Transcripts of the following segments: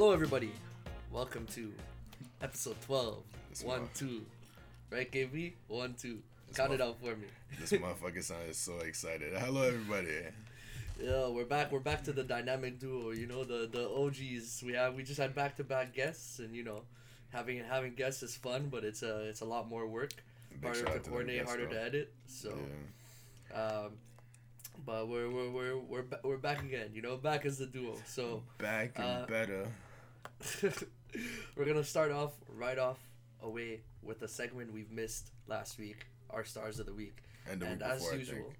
Hello, everybody. Welcome to episode 12. This One, two. Right, KB? One, two. This Count it out for me. This motherfucker sounded so excited. Hello, everybody. Yeah, we're back. We're back to the dynamic duo. You know, the the OGs. We have we just had back to back guests, and you know, having having guests is fun, but it's a it's a lot more work. Big harder to to coordinate, harder though. to edit. So, Yeah. um, but we're we're we're we're, ba- we're back again. You know, back as the duo. So. Back and Uh, better. We're gonna start off right off away with a segment we've missed last week, our stars of the week, And the and week as before, usual,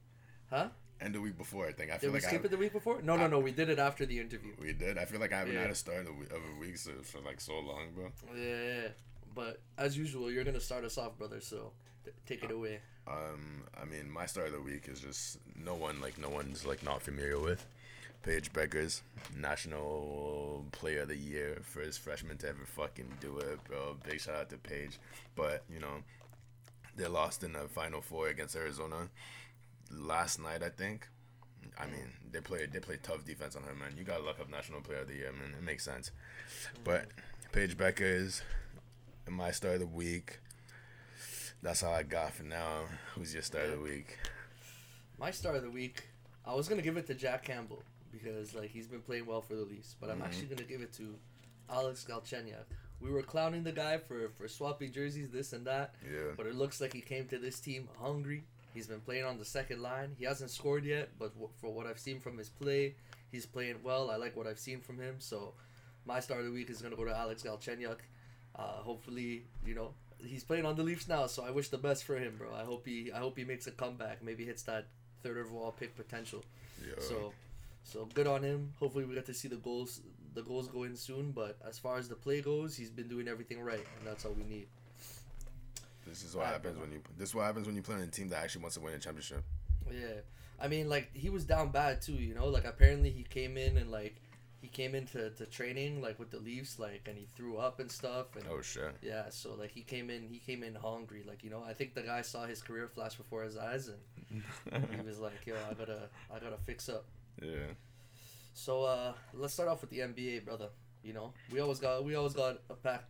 huh? And the week before, I think. I Did feel we like I skip it the week before? No, no, no. We did it after the interview. we did. I feel like I haven't Yeah. had a start of a week, of a week so, for like so long, bro. Yeah, but as usual, you're gonna start us off, brother. So t- take it away. Um, I mean, my start of the week is just no one like no one's like not familiar with. Paige Bueckers, National Player of the Year, first freshman to ever fucking do it, bro. Big shout out to Paige. But you know, they lost in the Final Four against Arizona last night, I think. I mean, they played they played tough defense on her, man. You gotta look up National Player of the Year, man. It makes sense. But Paige Bueckers, my start of the week. That's all I got for now. Who's your start of the week? My star of the week, I was gonna give it to Jack Campbell because like he's been playing well for the Leafs, but I'm Mhm. actually gonna give it to Alex Galchenyuk. We were clowning the guy for for swapping jerseys, this and that. Yeah. But it looks like he came to this team hungry. He's been playing on the second line. He hasn't scored yet, but w- for what I've seen from his play, he's playing well. I like what I've seen from him. So my start of the week is going to go to Alex Galchenyuk. Uh, hopefully, you know, he's playing on the Leafs now, so I wish the best for him, bro. I hope he I hope he makes a comeback. Maybe hits that third overall pick potential. Yeah. So so good on him. Hopefully we get to see the goals the goals go in soon, but as far as the play goes, he's been doing everything right, and that's all we need. this is what Alright, happens when you. This is what happens when you play on a team that actually wants to win a championship. Yeah, I mean, like he was down bad too. You know, like apparently he came in and like he came into to training like with the Leafs, like, and he threw up and stuff. And Oh shit. yeah, so like he came in, he came in hungry. Like you know, I think the guy saw his career flash before his eyes, and he was like, "Yo, I gotta, I gotta fix up." Yeah. So uh, let's start off with the NBA, brother. You know, we always got, we always got a pack.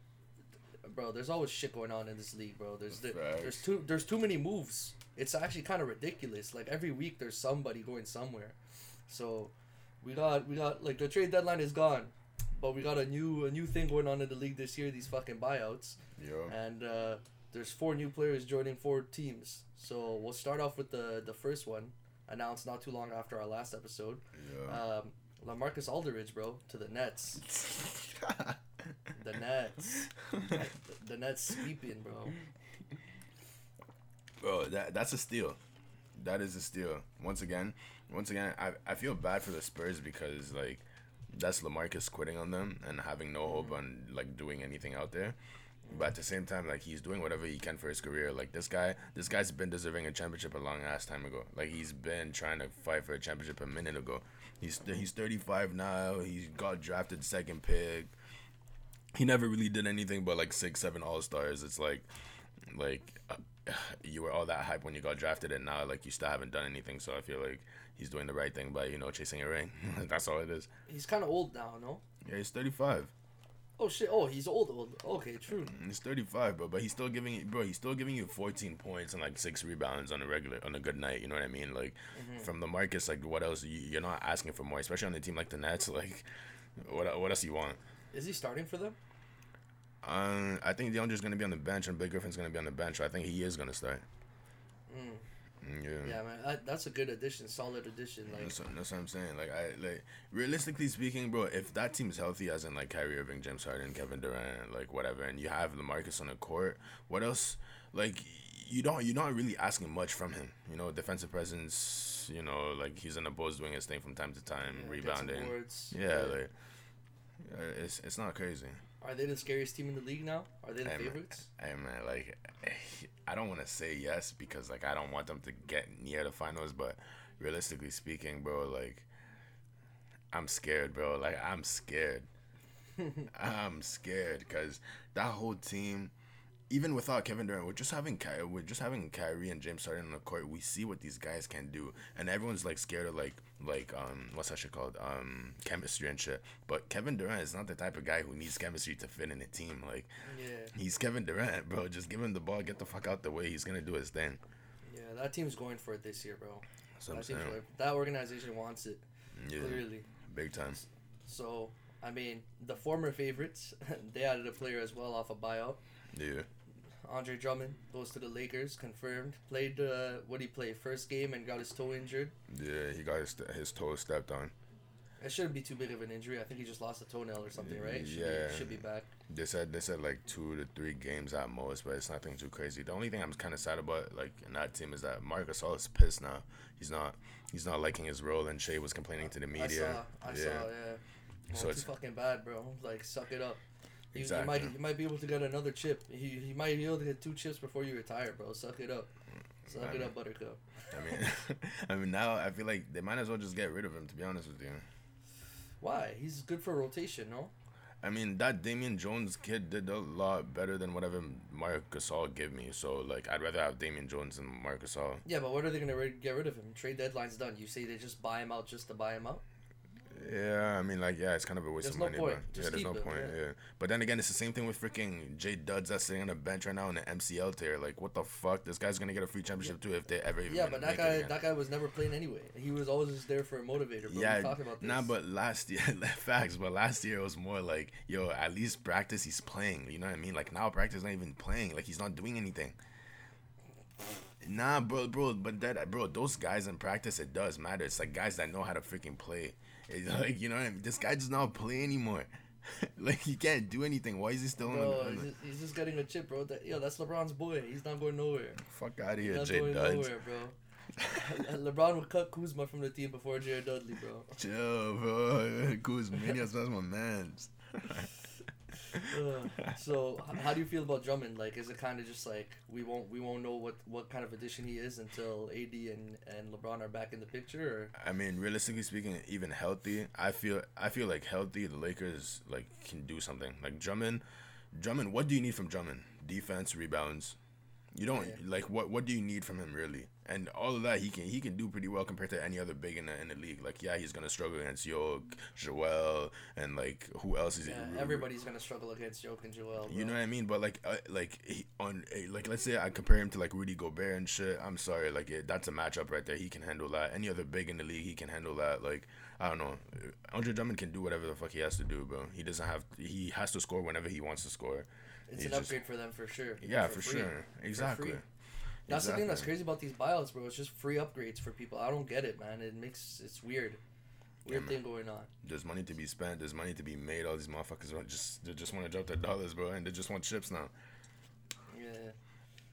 Bro, there's always shit going on in this league, bro. There's there, Facts. there's too there's too many moves. It's actually kind of ridiculous. Like every week there's somebody going somewhere. So we got we got like the trade deadline is gone, but we got a new a new thing going on in the league this year. These fucking buyouts, Yo. and uh, there's four new players joining four teams. So we'll start off with the the first one announced not too long after our last episode. Yeah. Um, Lamarcus Aldridge, bro, to the Nets. The Nets. the, Nets sweeping, bro. Bro, that that's a steal. That is a steal. Once again, once again, I, I feel bad for the Spurs because like that's Lamarcus quitting on them and having no hope on like doing anything out there. But at the same time, like he's doing whatever he can for his career. Like this guy, this guy's been deserving a championship a long ass time ago. Like he's been trying to fight for a championship a minute ago. He's he's 35 now. He got drafted second pick. He never really did anything but like six, seven All Stars. It's like, like uh, you were all that hype when you got drafted, and now like you still haven't done anything. So I feel like he's doing the right thing by you know chasing a ring. That's all it is. He's kind of old now, no? Yeah, he's 35. Oh shit! Oh, he's old, old. Okay, true. He's 35, bro, but he's still giving you, bro. He's still giving you 14 points and like six rebounds on a regular, on a good night. You know what I mean? Like from the Marcus, like what else? You, you're not asking for more, especially on a team like the Nets. Like, what what else you want? Is he starting for them? Um, I think DeAndre's gonna be on the bench and Blake Griffin's gonna be on the bench. So I think he is gonna start. Mm. Yeah. Yeah, man. That, that's a good addition. Solid addition. Like, That's, what- that's what I'm saying. Like I like realistically speaking, bro, if that team's healthy, as in like Kyrie Irving, James Harden, Kevin Durant, like whatever, and you have Lamarcus on the court, what else? Like you don't you're not really asking much from him. You know, defensive presence. You know, like he's in the post doing his thing from time to time, yeah, rebounding. boards. Yeah, like uh, it's it's not crazy. Are they the scariest team in the league now? Are they the Hey, man. favorites? Hey man, like I don't want to say yes because like I don't want them to get near the finals, but realistically speaking, bro, like I'm scared, bro. Like I'm scared. I'm scared because that whole team even without Kevin Durant, we're just having Ky- we're just having Kyrie and James starting on the court. We see what these guys can do, and everyone's like scared of like like um what's that shit called um chemistry and shit. But Kevin Durant is not the type of guy who needs chemistry to fit in a team. Like Yeah, he's Kevin Durant, bro. Just give him the ball, get the fuck out the way. He's gonna do his thing. yeah, that team's going for it this year, bro. That, going- that organization wants it Yeah, clearly. big time. So I mean, the former favorites, they added a player as well off a buyout. Yeah, Andre Drummond goes to the Lakers, confirmed. Played uh, what he played first game and got his toe injured. yeah. He got his, his toes stepped on. It shouldn't be too big of an injury. I think he just lost a toenail or something, right? Should Yeah. be, should be back. They said they said like two to three games at most, but it's nothing too crazy. The only thing I'm kind of sad about, like in that team, is that Marc Gasol is pissed now. He's not he's not liking his role, and Shea was complaining to the media. I saw. I yeah. saw. Yeah. Well, So it's it's- fucking bad, bro. Like, suck it up. You, Exactly. you might you might be able to get another chip. You, you might be able to get two chips before you retire, bro. Suck it up. Suck I it know. up, Buttercup. I mean, I mean now I feel like they might as well just get rid of him. To be honest with you, Why? He's good for rotation, no? I mean that Damian Jones kid did a lot better than whatever Marc Gasol gave me. So like I'd rather have Damian Jones than Marc Gasol. Yeah, but what are they gonna re- get rid of him? Trade deadline's done. You say they just buy him out just to buy him out? Yeah, I mean, like, yeah, it's kind of a waste There's of no money, point. Just yeah, there's no point. yeah. Yeah. but then again, it's the same thing with freaking Jay Duds that's sitting on the bench right now in the MCL tier. Like, what the fuck? This guy's gonna get a free championship too if they ever even. Yeah, but that guy that guy was never playing anyway. He was always just there for a motivator. Bro. yeah, we talked about this. nah, but last year, facts. But last year it was more like, yo, at least practice he's playing. You know what I mean? Like now practice not even playing. Like he's not doing anything. Nah, bro, bro, but that, bro, those guys in practice, it does matter. It's like guys that know how to freaking play. It's like, you know what I mean? This guy does not play anymore. like he can't do anything. Why is he still on, Bro, on he's the, just, he's just getting a chip, bro. That, yo, that's LeBron's boy. He's not going nowhere. fuck out of He's here, not Jay going nowhere, bro. LeBron would cut Kuzma from the team before Jared Dudley, bro. Chill, bro. Kuz Minions, that's my man's. So, how do you feel about Drummond? Like, is it kind of just like we won't we won't know what what kind of addition he is until AD and and LeBron are back in the picture? Or I mean, realistically speaking, even healthy, I feel I feel like healthy. The Lakers like can do something. Like Drummond, Drummond. What do you need from Drummond? Defense, rebounds. You don't Yeah. like what what do you need from him really? And all of that he can he can do pretty well compared to any other big in the in the league. Like yeah, he's gonna struggle against Yoke, Joel, and like who else is yeah, it? everybody's gonna struggle against Joke and Joel. Bro. You know what I mean? But like, uh, like he, on eh, like let's say I compare him to like Rudy Gobert and shit. I'm sorry, like it, that's a matchup right there. He can handle that. Any other big in the league, he can handle that. Like I don't know, Andre Drummond can do whatever the fuck he has to do, bro. He doesn't have. He has to score whenever he wants to score. It's an just- upgrade for them for sure. Yeah, for, free. sure. Exactly. That's the thing that's crazy about these buyouts, bro. It's just free upgrades for people. I don't get it, man. It makes it's weird. Weird Yeah, thing going on. There's money to be spent. There's money to be made. All these motherfuckers want just they just want to drop their dollars, bro, and they just want chips now. Yeah.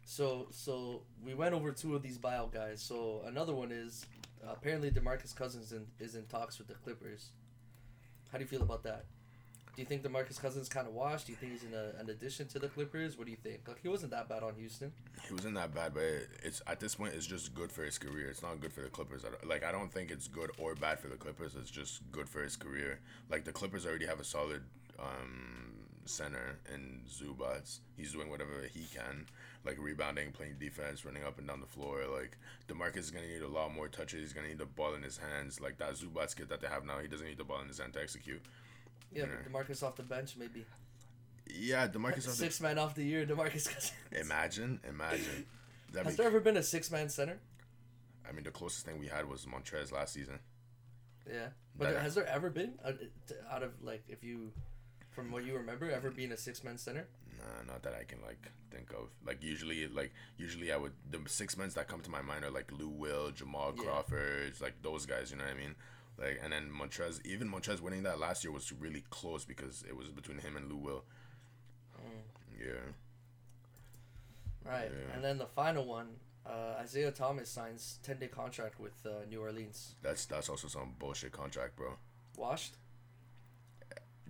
So so we went over two of these buyout guys. So another one is apparently Demarcus Cousins in, is in talks with the Clippers. How do you feel about that? Do you think Demarcus Cousins kind of washed? Do you think he's in a, an addition to the Clippers? What do you think? Like he wasn't that bad on Houston. He wasn't that bad, but it's at this point it's just good for his career. It's not good for the Clippers. Like I don't think it's good or bad for the Clippers. It's just good for his career. Like the Clippers already have a solid um, center in Zubac. He's doing whatever he can, like rebounding, playing defense, running up and down the floor. Like Demarcus is gonna need a lot more touches. He's gonna need the ball in his hands. Like that Zubac kid that they have now, he doesn't need the ball in his hand to execute. Yeah, but Demarcus off the bench maybe. Yeah, Demarcus. off the- Six man off the year, Demarcus Cousins. Imagine, imagine. That'd Has be- there ever been a six man center? I mean, the closest thing we had was Montrez last season. Yeah, but That- has there ever been uh, out of like if you, from what you remember, ever being a six man center? Nah, not that I can like think of. Like usually, like usually I would the six men that come to my mind are like Lou Will, Jamal Yeah. Crawford, like those guys. You know what I mean? Like and then Montrez, even Montrez winning that last year was really close because it was between him and Lou Will. Mm. Yeah, Right, Yeah. and then the final one, uh, Isaiah Thomas signs ten day contract with uh, New Orleans. that's that's also some bullshit contract, bro. Washed.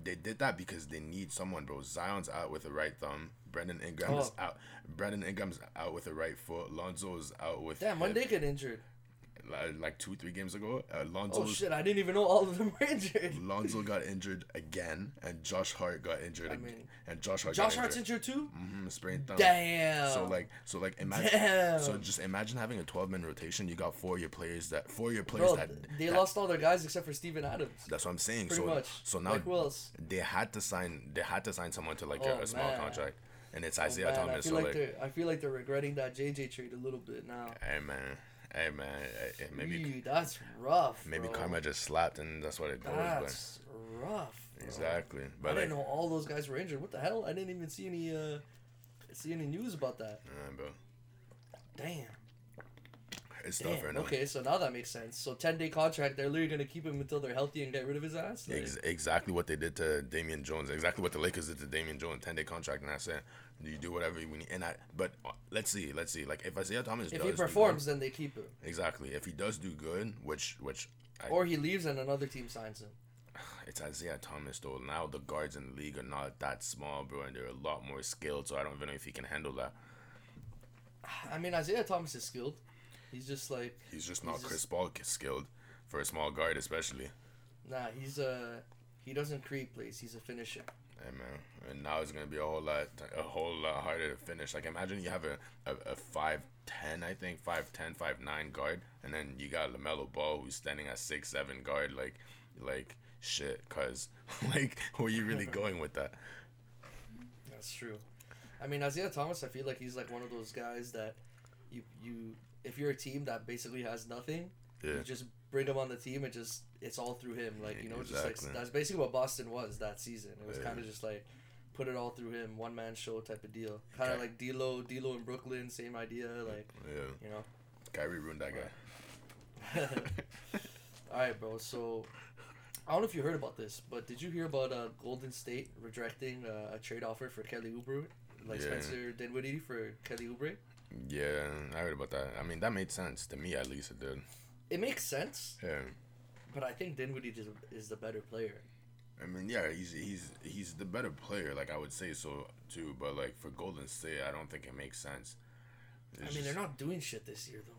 They did that because they need someone, bro. Zion's out with a right thumb. Brandon Ingram is Oh. out. Brandon Ingram's out with a right foot. Lonzo's out with. Damn, when they get injured. Like, two, three games ago. Uh, Lonzo. Oh shit! I didn't even know all of them were injured. Lonzo got injured again, and Josh Hart got injured. I mean, and Josh Hart. Josh got Hart's injured. too. Mm-hmm, sprained thumb. Damn. So like, so like, imagine. Damn. So just imagine having a twelve man rotation. You got four of your players that four of your players Bro, that they that- lost all their guys except for Steven Adams. That's what I'm saying. Pretty so much. so now like they had to sign. They had to sign someone to like Oh, a, a small contract, and it's Oh, Isaiah I Thomas. feel So like, like, I feel like they're regretting that JJ trade a little bit now. hey man, hey man, eh, maybe that's rough. maybe bro. karma just slapped, and that's what it goes. That's rough. but bro. exactly. I But like, didn't know all those guys were injured. What the hell? I didn't even see any uh see any news about that. uh, bro, Damn. it's tough Damn. right now. Okay, so now that makes sense. So ten day contract, they're literally gonna keep him until they're healthy and get rid of his ass. Like, Ex- exactly what they did to Damian Jones. Exactly what the Lakers did to Damian Jones. Ten day contract, and that's it. You do whatever you need. And I, but uh, let's see, let's see. Like if Isaiah Thomas if he do good- performs, then they keep him, exactly. If he does do good, which which I, or he leaves and another team signs him. it's Isaiah Thomas though. Now the guards in the league are not that small, bro, and they're a lot more skilled. So I don't even know if he can handle that. I mean, Isaiah Thomas is skilled. He's just like He's just not He's Chris just- Paul skilled for a small guard, especially. nah. He's a he doesn't create plays. He's a finisher. Hey man, and now it's gonna be a whole lot, a whole lot harder to finish. Like imagine you have a a, a five ten, I think five ten, five nine guard, and then you got Lamelo Ball who's standing at six seven guard. Like, like shit, cause like where you really going with that? That's true. I mean, Isaiah Thomas, I feel like he's like one of those guys that you you if you're a team that basically has nothing, Yeah, you just bring him on the team and just it's all through him. Like you know, just like that's basically what Boston was that season. It was Yeah. kind of just like put it all through him, one man show type of deal. Kind of like D'Lo, D'Lo in Brooklyn, same idea. Like yeah. you know. Kyrie ruined that guy. all right, bro. So. I don't know if you heard about this, but did you hear about uh, Golden State rejecting uh, a trade offer for Kelly Oubre, like Yeah. Spencer Dinwiddie for Kelly Oubre? Yeah, I heard about that. I mean, that made sense to me at least. It did. It makes sense, Yeah. but I think Dinwiddie is, is the better player. I mean, yeah, he's he's he's the better player. Like I would say so too. But like for Golden State, I don't think it makes sense. I mean, just- they're not doing shit this year though.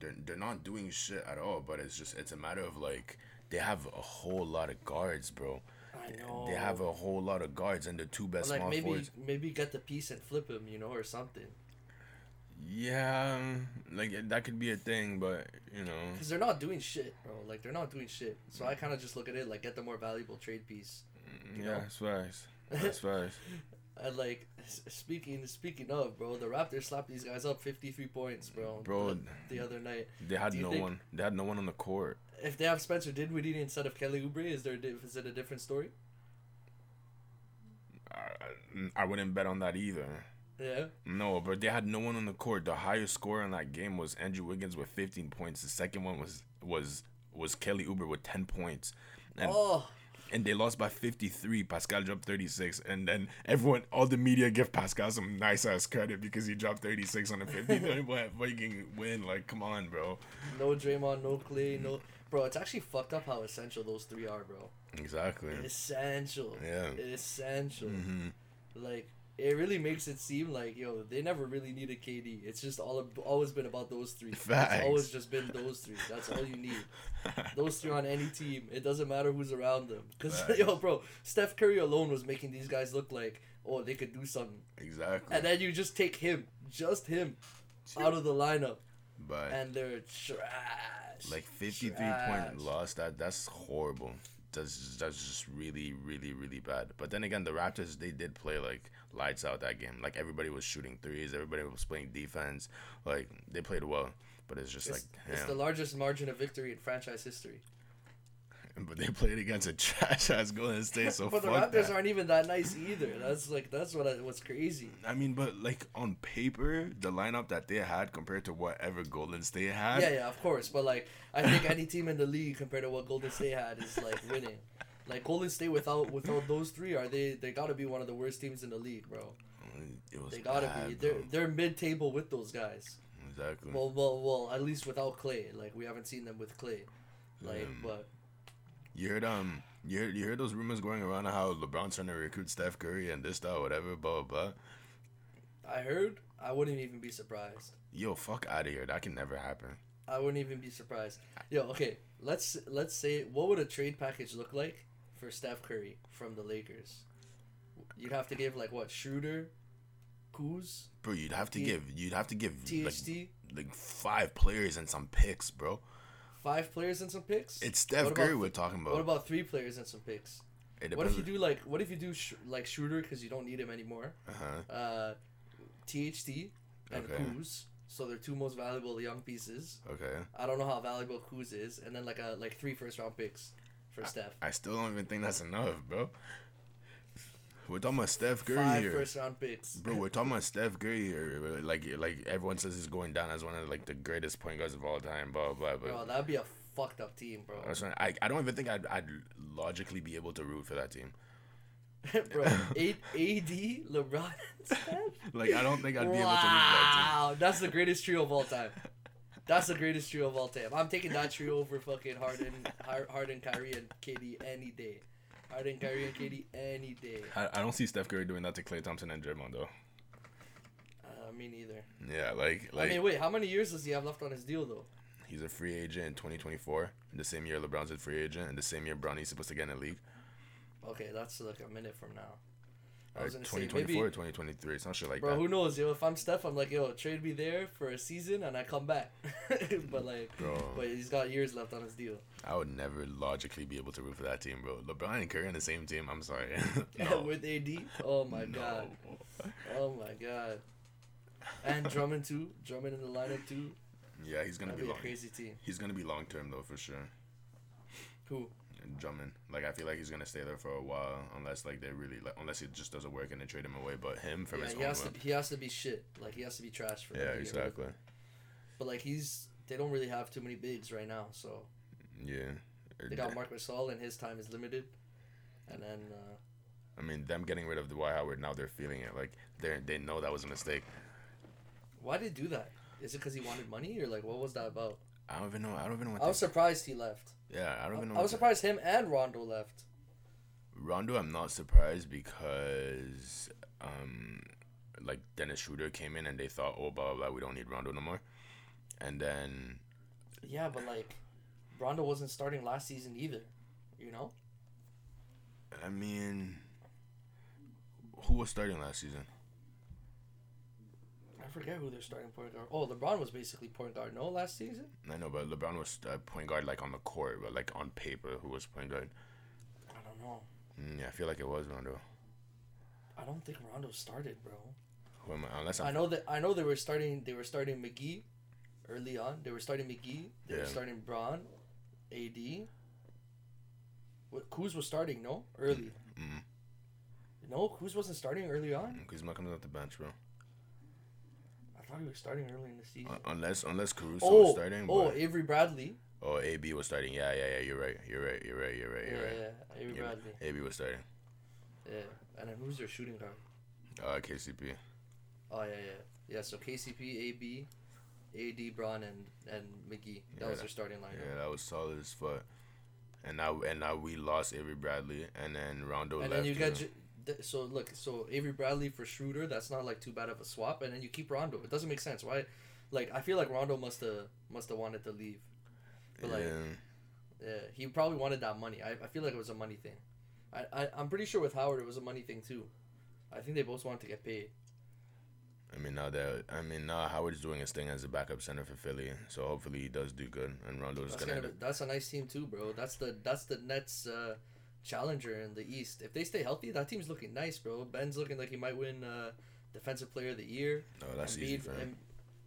they're they're not doing shit at all. But it's just it's a matter of like they have a whole lot of guards, bro. I know. They have a whole lot of guards and the two best like small maybe forwards. maybe get the piece and flip him, you know, or something. Yeah, um, like that could be a thing, but you know, Because they're not doing shit, bro. Like they're not doing shit. So I kind of just look at it like get the more valuable trade piece. Mm, yeah, know? that's facts. That's facts. And like speaking speaking of, bro, the Raptors slapped these guys up fifty three points, bro. Bro. the, the other night. They had no think- one. They had no one on the court. If they have Spencer Dinwiddie instead of Kelly Oubre, is there a is it a different story? I, I wouldn't bet on that either. Yeah. No, but they had no one on the court. The highest score in that game was Andrew Wiggins with 15 points. The second one was was was Kelly Oubre with 10 points. And oh, and they lost by 53. Pascal dropped 36. And then everyone, all the media give Pascal some nice ass credit because he dropped 36 on a 53 point Viking win. Like, come on, bro. no Draymond, no Clay, no. Bro, it's actually fucked up how essential those three are, bro. Exactly. Essential. Yeah. Essential. hmm Like it really makes it seem like yo they never really needed KD. It's just all always been about those three. Facts. It's always just been those three. That's all you need. Those three on any team. It doesn't matter who's around them. Cause Facts. yo, bro, Steph Curry alone was making these guys look like oh they could do something, exactly. and then you just take him, just him, out of the lineup, but and they're trash. like 53 point loss that that's horrible that's that's just really really really bad. But then again the raptors they did play like lights out that game. Like everybody was shooting threes. Everybody was playing defense. Like they played well. But it's just It's, like it's the largest margin of victory in franchise history. but they played against a trash ass golden state so but the Raptors that. aren't even that nice either. That's like that's what I, what's crazy. I mean, but like on paper, the lineup that they had compared to whatever Golden State had, Yeah, yeah, of course. But like, I think any team in the league compared to what Golden State had is like winning. Like Golden State without without those three, are they? They gotta be one of the worst teams in the league, bro. was They gotta bad, be. bro. They're they're mid table with those guys. exactly. Well, well, well. At least without Clay. Like we haven't seen them with Clay. Like, Um, but You heard um you heard you heard those rumors going around how LeBron's trying to recruit Steph Curry and this that whatever blah blah blah. I heard. I wouldn't even be surprised. Yo, fuck out of here. That can never happen. I wouldn't even be surprised. Yo, okay, let's let's say what would a trade package look like for Steph Curry from the Lakers? You'd have to give like what Schroeder, Kuz, Bro, you'd have to T- give you'd have to give like, like five players and some picks, bro. Five players and some picks. It's Steph What Curry th- we're talking about. What about three players and some picks? What if you do like what if you do sh- like Schroeder because you don't need him anymore? Uh-huh. Uh, THT and Okay. Kuz, so they're two most valuable young pieces. Okay. I don't know how valuable Kuz is, and then like a like three first round picks for Steph. I still don't even think that's enough, bro. We're talking about Steph Curry Five here. first round picks. Bro, we're talking about Steph Curry here. Like, like everyone says he's going down as one of like the greatest point guards of all time. Blah blah. But Bro, that'd be a fucked up team, bro. I, I don't even think I'd, I'd logically be able to root for that team. bro, A- AD, LeBron. Like I don't think I'd be able to root for that team. Wow, that's the greatest trio of all time. That's the greatest trio of all time. I'm taking that trio over fucking Harden, Harden, Kyrie, and KD any day. Harden, Kyrie, and KD any day. I, I don't see Steph Curry doing that to Klay Thompson and Draymond though. Uh, me neither. Yeah, like like I mean, wait, how many years does he have left on his deal though? he's a free agent in 2024. The same year LeBron's a free agent, and the same year Bronny's supposed to get in the league. Okay, that's like a minute from now. I Or was gonna 2024 maybe, or 2023, some shit like bro. that. Bro, who knows? Yo, if I'm Steph, I'm like, yo, trade me there for a season and I come back. but like, Bro. but he's got years left on his deal. I would never logically be able to root for that team, bro. LeBron and Curry on the same team. I'm sorry. no. With AD, oh my No. god, oh my god, and Drummond too. Drummond in the lineup too. Yeah, he's gonna That'd be be a long. crazy team. He's gonna be long term though for sure. Who? Drummond, like I feel like he's gonna stay there for a while unless like they really like unless it just doesn't work and they trade him away. But him from Yeah, his he has to. He has to be shit. Like he has to be trash for. yeah, to get rid of exactly. But like he's, they don't really have too many bigs right now, so Yeah, they got Marc Gasol and his time is limited. And then uh, I mean, them getting rid of Dwight Howard now they're feeling it. Like they they know that was a mistake. why did he do that? Is it because he wanted money or like what was that about? I don't even know. I don't even know. I was surprised he left. Yeah, I don't even know. I was surprised him and Rondo left. Rondo, I'm not surprised because um, like Dennis Schroeder came in and they thought, oh blah blah, blah we don't need Rondo no more, and then Yeah, but like Rondo wasn't starting last season either. You know? I mean, who was starting last season? I forget who their starting point guard. Oh, LeBron was basically point guard. No, last season. I know, but LeBron was uh, point guard like on the court, but like on paper, who was point guard? I don't know. Mm, yeah, I feel like it was Rondo. I don't think Rondo started, bro. Who am I? Unless I'm I know that I know they were starting. They were starting McGee early on. They were starting McGee. They were starting Bron, AD. What Kuz was starting? No, early. Mm. No, Kuz wasn't starting early on. Kuzma comes off the bench, bro. Thought he was starting early in the season. Unless unless Caruso oh, was starting, oh, but Avery Bradley. oh AB was starting. Yeah, yeah, yeah. You're right. You're right. You're right. You're right. Yeah, You're right. yeah, Avery Yeah, Bradley. AB was starting. Yeah, and then who's their shooting guard? Uh, KCP. Oh yeah, yeah, yeah. So KCP, AB, AD, Bron, and and McGee. That Yeah, was their starting lineup. Yeah, that was solid as fuck. And now and now we lost Avery Bradley, and then Rondo and left. then you. J- th- so look so Avery Bradley for Schroeder. That's not like too bad of a swap. And then you keep Rondo. It doesn't make sense. Why? Like I feel like Rondo must have must have wanted to leave. But like, yeah. yeah, he probably wanted that money. I, I feel like it was a money thing. I, I I'm pretty sure with Howard it was a money thing too. I think they both wanted to get paid. I mean now that I mean now Howard's doing his thing as a backup center for Philly, so hopefully he does do good, and Rondo's That's, gonna. kind End of, that's a nice team too, bro. That's the that's the Nets uh, challenger in the East. If they stay healthy, that team's looking nice, bro. Ben's looking like he might win uh, Defensive Player of the Year. oh, that's easy for him.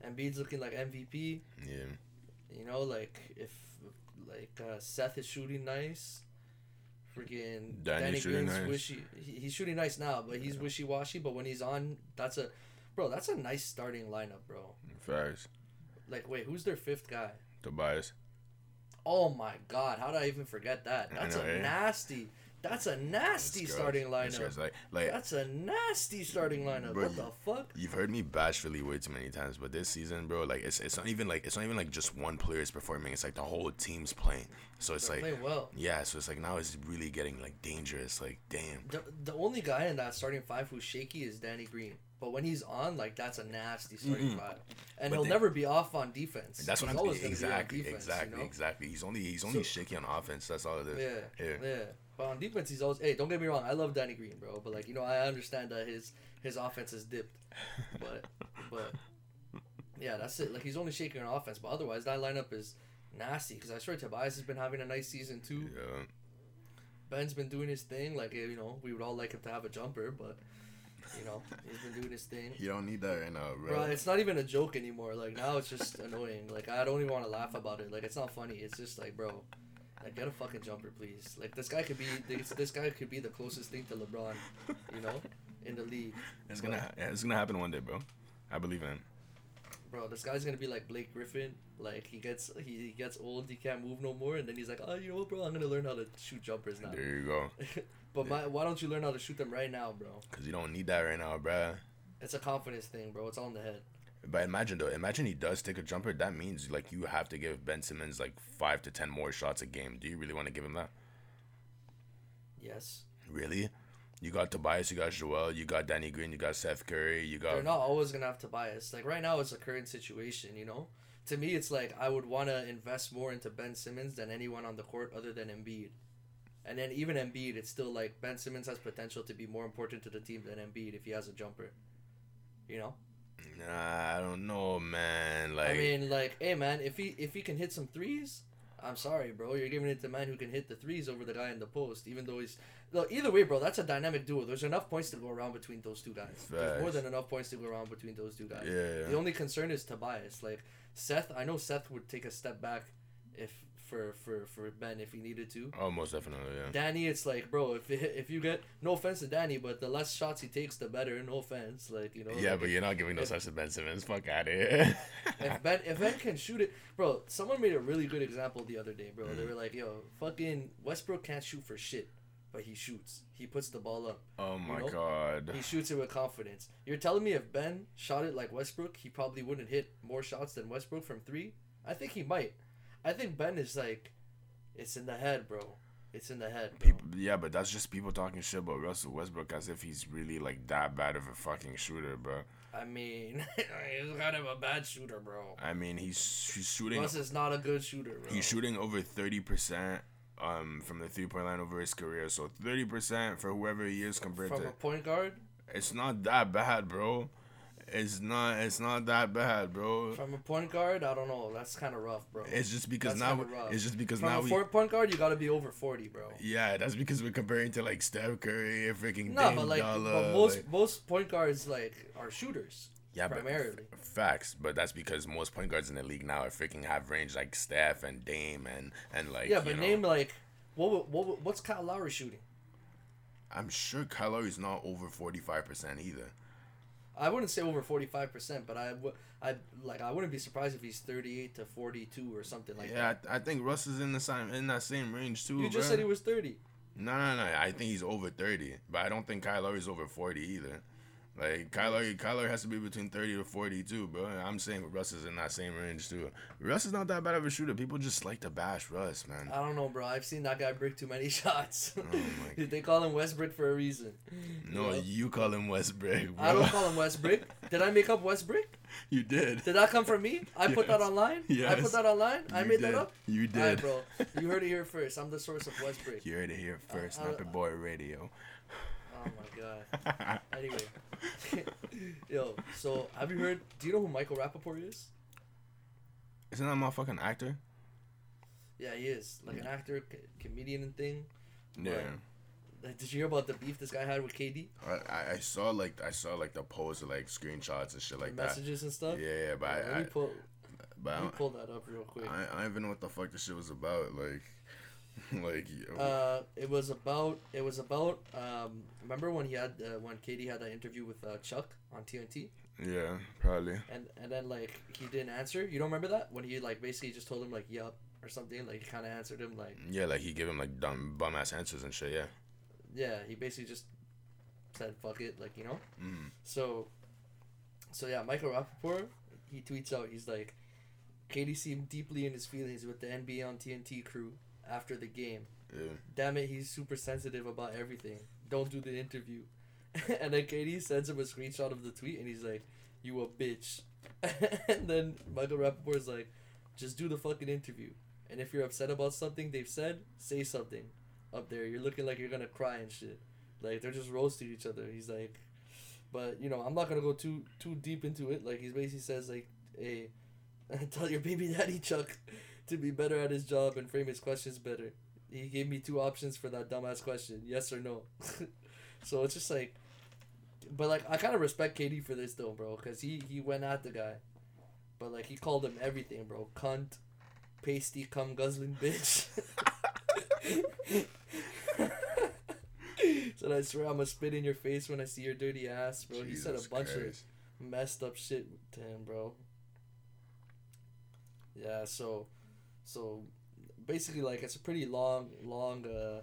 Em- Embiid's looking like MVP. Yeah. You know, like if like uh, Seth is shooting nice. Freaking Danny Green's nice. wishy. He, he's shooting nice now, but he's wishy washy. But when he's on, that's a, bro. That's a nice starting lineup, bro. Facts. Like, wait, who's their fifth guy? Tobias. Oh my god, how did I even forget that? That's know, a eh? nasty. That's a nasty starting lineup. Like, like That's a nasty starting lineup. Bro, what the fuck? You've heard me bash Philly way too many times, but this season, bro, like it's it's not even like it's not even like just one player is performing. It's like the whole team's playing. So it's They're like well. yeah, so it's like now it's really getting like dangerous. Like damn, The, the only guy in that starting five who's shaky is Danny Green. But when he's on, like that's a nasty starting Mm-mm. five, and But he'll they- never be off on defense. That's what He's I'm always gonna be on exactly, defense, exactly, You know? exactly. He's only he's only So- shaky on offense. That's all it is. Yeah, Yeah. yeah. But on defense, he's always. Hey, don't get me wrong. I love Danny Green, bro. But like you know, I understand that his his offense is dipped. But but yeah, that's it. Like he's only shaking on offense, but otherwise that lineup is nasty. Because I swear Tobias has been having a nice season too. Yeah. Ben's been doing his thing. Like you know, we would all like him to have a jumper, but you know, he's been doing his thing. You don't need that right now, bro. Bro, it's not even a joke anymore. Like now, it's just annoying. Like I don't even want to laugh about it. Like it's not funny. It's just like, bro, like get a fucking jumper, please. Like this guy could be this, this guy could be the closest thing to LeBron, you know, in the league. It's gonna ha- yeah, it's gonna happen one day, bro. I believe in him. Bro, this guy's gonna be like Blake Griffin. Like he gets he, he gets old, he can't move no more, and then he's like, oh, you know what, bro, I'm gonna learn how to shoot jumpers now. There you go. but my, why don't you learn how to shoot them right now, bro? Cause you don't need that right now, bro. It's a confidence thing, bro. It's all in the head. But imagine though, imagine he does take a jumper. That means like you have to give Ben Simmons like five to ten more shots a game. Do you really want to give him that? Yes. Really? You got Tobias, you got Joel, you got Danny Green, you got Seth Curry, you got They're not always gonna have Tobias. Like right now, it's a current situation. You know, to me, it's like I would want to invest more into Ben Simmons than anyone on the court other than Embiid. And then even Embiid, it's still like Ben Simmons has potential to be more important to the team than Embiid if he has a jumper. You know, Nah, I don't know, man. Like I mean, like, hey man, if he if he can hit some threes, I'm sorry, bro, you're giving it to the man who can hit the threes over the guy in the post, even though he's. Look, either way, bro, that's a dynamic duo. There's enough points to go around between those two guys. There's more than enough points to go around between those two guys. yeah, The only concern is Tobias. Like Seth, I know Seth would take a step back if for for for Ben if he needed to. oh, most definitely, yeah. Danny, it's like, bro, if if you get no offense to Danny, but the less shots he takes, the better. No offense, like you know. Yeah, like, but you're not giving no such to Ben Simmons. Fuck out of here. if Ben if Ben can shoot it, bro. Someone made a really good example the other day, bro. Mm. They were like, yo, fucking Westbrook can't shoot for shit, but he shoots. He puts the ball up. oh my know? god. He shoots it with confidence. You're telling me if Ben shot it like Westbrook, he probably wouldn't hit more shots than Westbrook from three? I think he might. I think Ben is like, it's in the head, bro. It's in the head, bro. People, yeah, but that's just people talking shit about Russell Westbrook as if he's really like that bad of a fucking shooter, bro. I mean, he's kind of a bad shooter, bro. I mean, he's he's shooting Russ is not a good shooter, bro. he's shooting over thirty percent um from the three point line over his career. So thirty percent for whoever he is compared from to a point guard. it's not that bad, bro. It's not it's not that bad, bro. From a point guard, I don't know. That's kind of rough, bro. It's just because That's now it's just because From now a we point guard, you gotta be over forty, bro. yeah that's because we're comparing to like Steph Curry, or freaking No, Dame but like, Dollar, but most like- most point guards like are shooters yeah, but primarily. Facts, but that's because most point guards in the league now are freaking have range like Steph and Dame and and like yeah, but know, name like what what what's Kyle Lowry shooting? I'm sure Kyle Lowry's not over forty five percent either. I wouldn't say over forty five percent, but I would I like I wouldn't be surprised if he's thirty eight to forty two or something like yeah, that. I, I think Russ is in the same in that same range too. You just bruh. said he was thirty. No, no, no. I think he's over thirty, but I don't think Kyle Lowry's over forty either. Like Kyle Lowry, Kyle Lowry has to be between thirty to forty too, bro. I'm saying Russ is in that same range too. Russ is not that bad of a shooter. People just like to bash Russ, man. I don't know, bro. I've seen that guy break too many shots. Oh my- they call him Westbrook for a reason. No, Yeah. you call him Westbrook, bro. I don't call him Westbrook. Did I make up Westbrook? you did. Did that come from me? I put that online. Yes. I put that online. I made did. that up. You right, did. bro. You heard it here first. I'm the source of Westbrook. You heard it here first, Uh, Nappy Boy Radio. Oh my god. Anyway, yo. So have you heard? Do you know who Michael Rapaport is? Isn't that a motherfucking actor? Yeah, he is like an actor, c- comedian, and thing. Yeah. Like, did you hear about the beef this guy had with KD? I, I- saw like I saw like the post like screenshots and shit like the that. messages and stuff. Yeah, yeah, but Yeah, I, let I, me pull. but I, me pull that up real quick. I, I don't even know what the fuck this shit was about. Like, like yo, Uh, it was about. It was about. Um, remember when he had uh, when KD had that interview with uh, Chuck on TNT, yeah, probably. and and then like he didn't answer. You don't remember that when he like basically just told him like yup or something. Like he kind of answered him like Yeah, like he gave him like dumb bum ass answers and shit. Yeah. yeah. He basically just said fuck it, like you know. Mm. So, so yeah, Michael Rapaport, he tweets out, he's like, KD seemed deeply in his feelings with the NBA on TNT crew after the game. Yeah. Damn it, he's super sensitive about everything. Don't do the interview. and then KD sends him a screenshot of the tweet, and he's like, "You a bitch." and then Michael Rapaport's like, "Just do the fucking interview, and if you're upset about something they've said, say something." Up there, you're looking like you're gonna cry and shit. Like they're just roasting each other. He's like, but you know, I'm not gonna go too too deep into it. Like he basically says like, "Hey, tell your baby daddy Chuck to be better at his job and frame his questions better." He gave me two options for that dumbass question: yes or no. so it's just like, but like I kind of respect KD for this though, bro, because he he went at the guy, but like he called him everything, bro. Cunt, pasty, cum guzzling bitch. Said I swear I'm gonna spit in your face when I see your dirty ass, bro. he said a bunch Christ. of messed up shit to him, bro. Yeah, so so basically like it's a pretty long long uh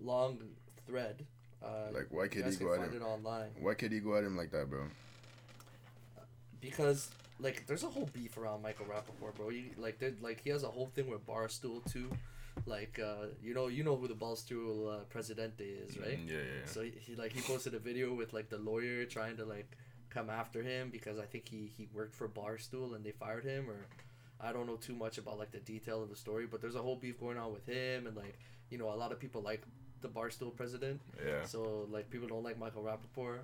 long thread. Uh Like, why could he go at him? online. Why could he go at him like that, bro? Because like there's a whole beef around Michael Rapaport, bro. You, like there like he has a whole thing with Barstool too. Like uh you know you know who the Barstool uh, Presidente is, right? Mm, Yeah, yeah. yeah. So he, he like he posted a video with like the lawyer trying to like come after him because I think he he worked for Barstool and they fired him or I don't know too much about like the detail of the story, but there's a whole beef going on with him and like you know a lot of people like the Barstool president, yeah. so like people don't like Michael Rapaport,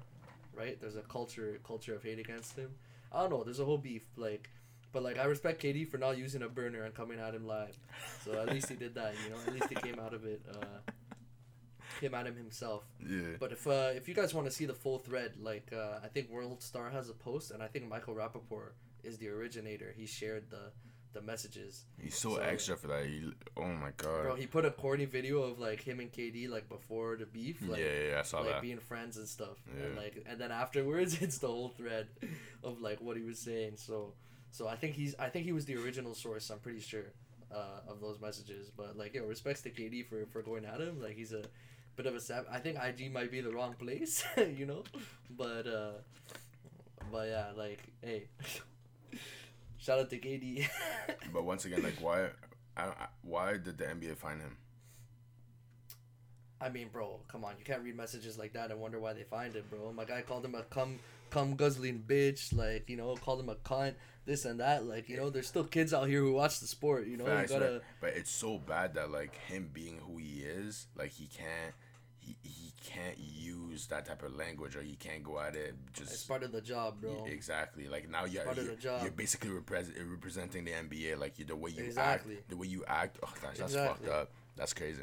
right? There's a culture culture of hate against him. I don't know. There's a whole beef like. But like I respect KD for not using a burner and coming at him live, so at least he did that. You know, at least he came out of it, uh, came at him himself. Yeah. But if uh, if you guys want to see the full thread, like uh, I think World Star has a post, and I think Michael Rapaport is the originator. He shared the the messages. He's so, So- extra for that. He, oh my god. Bro, he put a corny video of like him and KD like before the beef, like yeah, yeah, yeah, I saw like that. being friends and stuff, and like and then afterwards it's the whole thread of like what he was saying. So so I think he's I think he was the original source. I'm pretty sure uh, of those messages. But like yo, respects to KD for for going at him. Like he's a bit of a sap. I think IG might be the wrong place, you know, but uh, but yeah, like hey, shout out to KD. But once again, like, why, I, I, why did the NBA find him? I mean, bro, come on. You can't read messages like that and wonder why they find him, bro. My guy called him a cum, cum guzzling bitch. Like, you know, called him a cunt, this and that. Like, you know, there's still kids out here who watch the sport, you know? Facts, gotta. But it's so bad that like him being who he is, like he can't, he, he can't use that type of language, or he can't go at it just It's part of the job, bro. Exactly. Like now you're part you're, the job. you're basically repres- representing the NBA. Like you, the way you Exactly. act, the way you act. Oh, that's, that's Exactly. fucked up. That's crazy.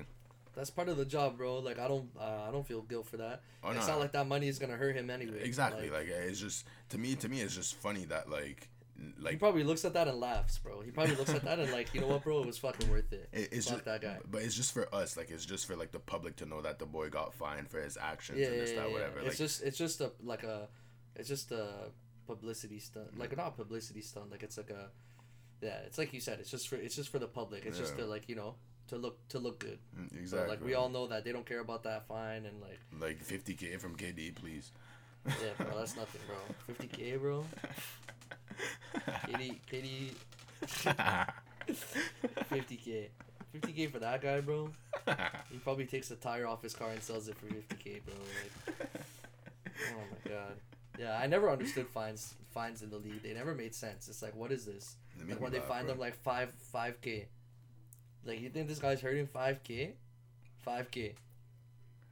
That's part of the job, bro. Like, I don't, uh, I don't feel guilt for that. Oh it's no. not like that money is gonna hurt him anyway. exactly. Like, Like, it's just to me. To me, it's just funny that like n- he probably looks at that and laughs, bro. He probably looks at that and like, you know what, bro? It was fucking worth it. it, it's Fuck just that guy. But it's just for us. Like it's just for like the public to know that the boy got fined for his actions Yeah, and yeah, this that yeah. whatever. It's Like just, it's just a like a, it's just a publicity stunt. Like not a publicity stunt. Like it's like a, yeah. It's like you said. It's just for, it's just for the public. It's just to like you know to look to look good. mm, So exactly. like we all know that they don't care about that fine and like like 50k from KD, please. yeah, bro, that's nothing, bro. Fifty k, bro. KD, KD, fifty k. 50k for that guy, bro. He probably takes a tire off his car and sells it for 50k, bro. Like, oh my god. Yeah, I never understood fines fines in the league. They never made sense. It's like, what is this? Like when they laugh, find bro. them like five five k. Like you think this guy's hurting five k? Five k.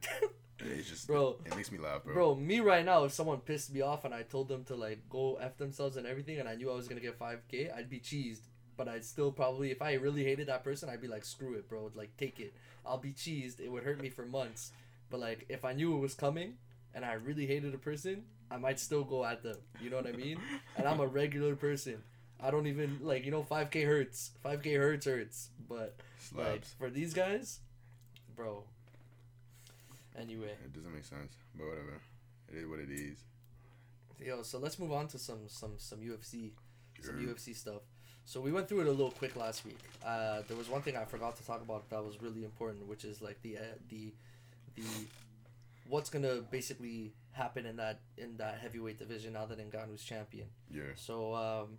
It's just Bro. It makes me laugh, bro. Bro, me right now, if someone pissed me off and I told them to like go f themselves and everything, and I knew I was gonna get five k, I'd be cheesed. But I'd still probably, if I really hated that person, I'd be like, screw it, bro. Like take it. I'll be cheesed. It would hurt me for months. But like, if I knew it was coming, and I really hated a person, I might still go at them. You know what I mean? And I'm a regular person. I don't even like you know 5k hurts. 5k hurts hurts. But like for these guys, bro. Anyway. It doesn't make sense, but whatever. It is what it is. Yo, so let's move on to some some some UFC, some UFC stuff. So we went through it a little quick last week. Uh, there was one thing I forgot to talk about that was really important, which is like the uh, the the what's gonna basically happen in that in that heavyweight division now that Ngannou's champion. Yeah. So um,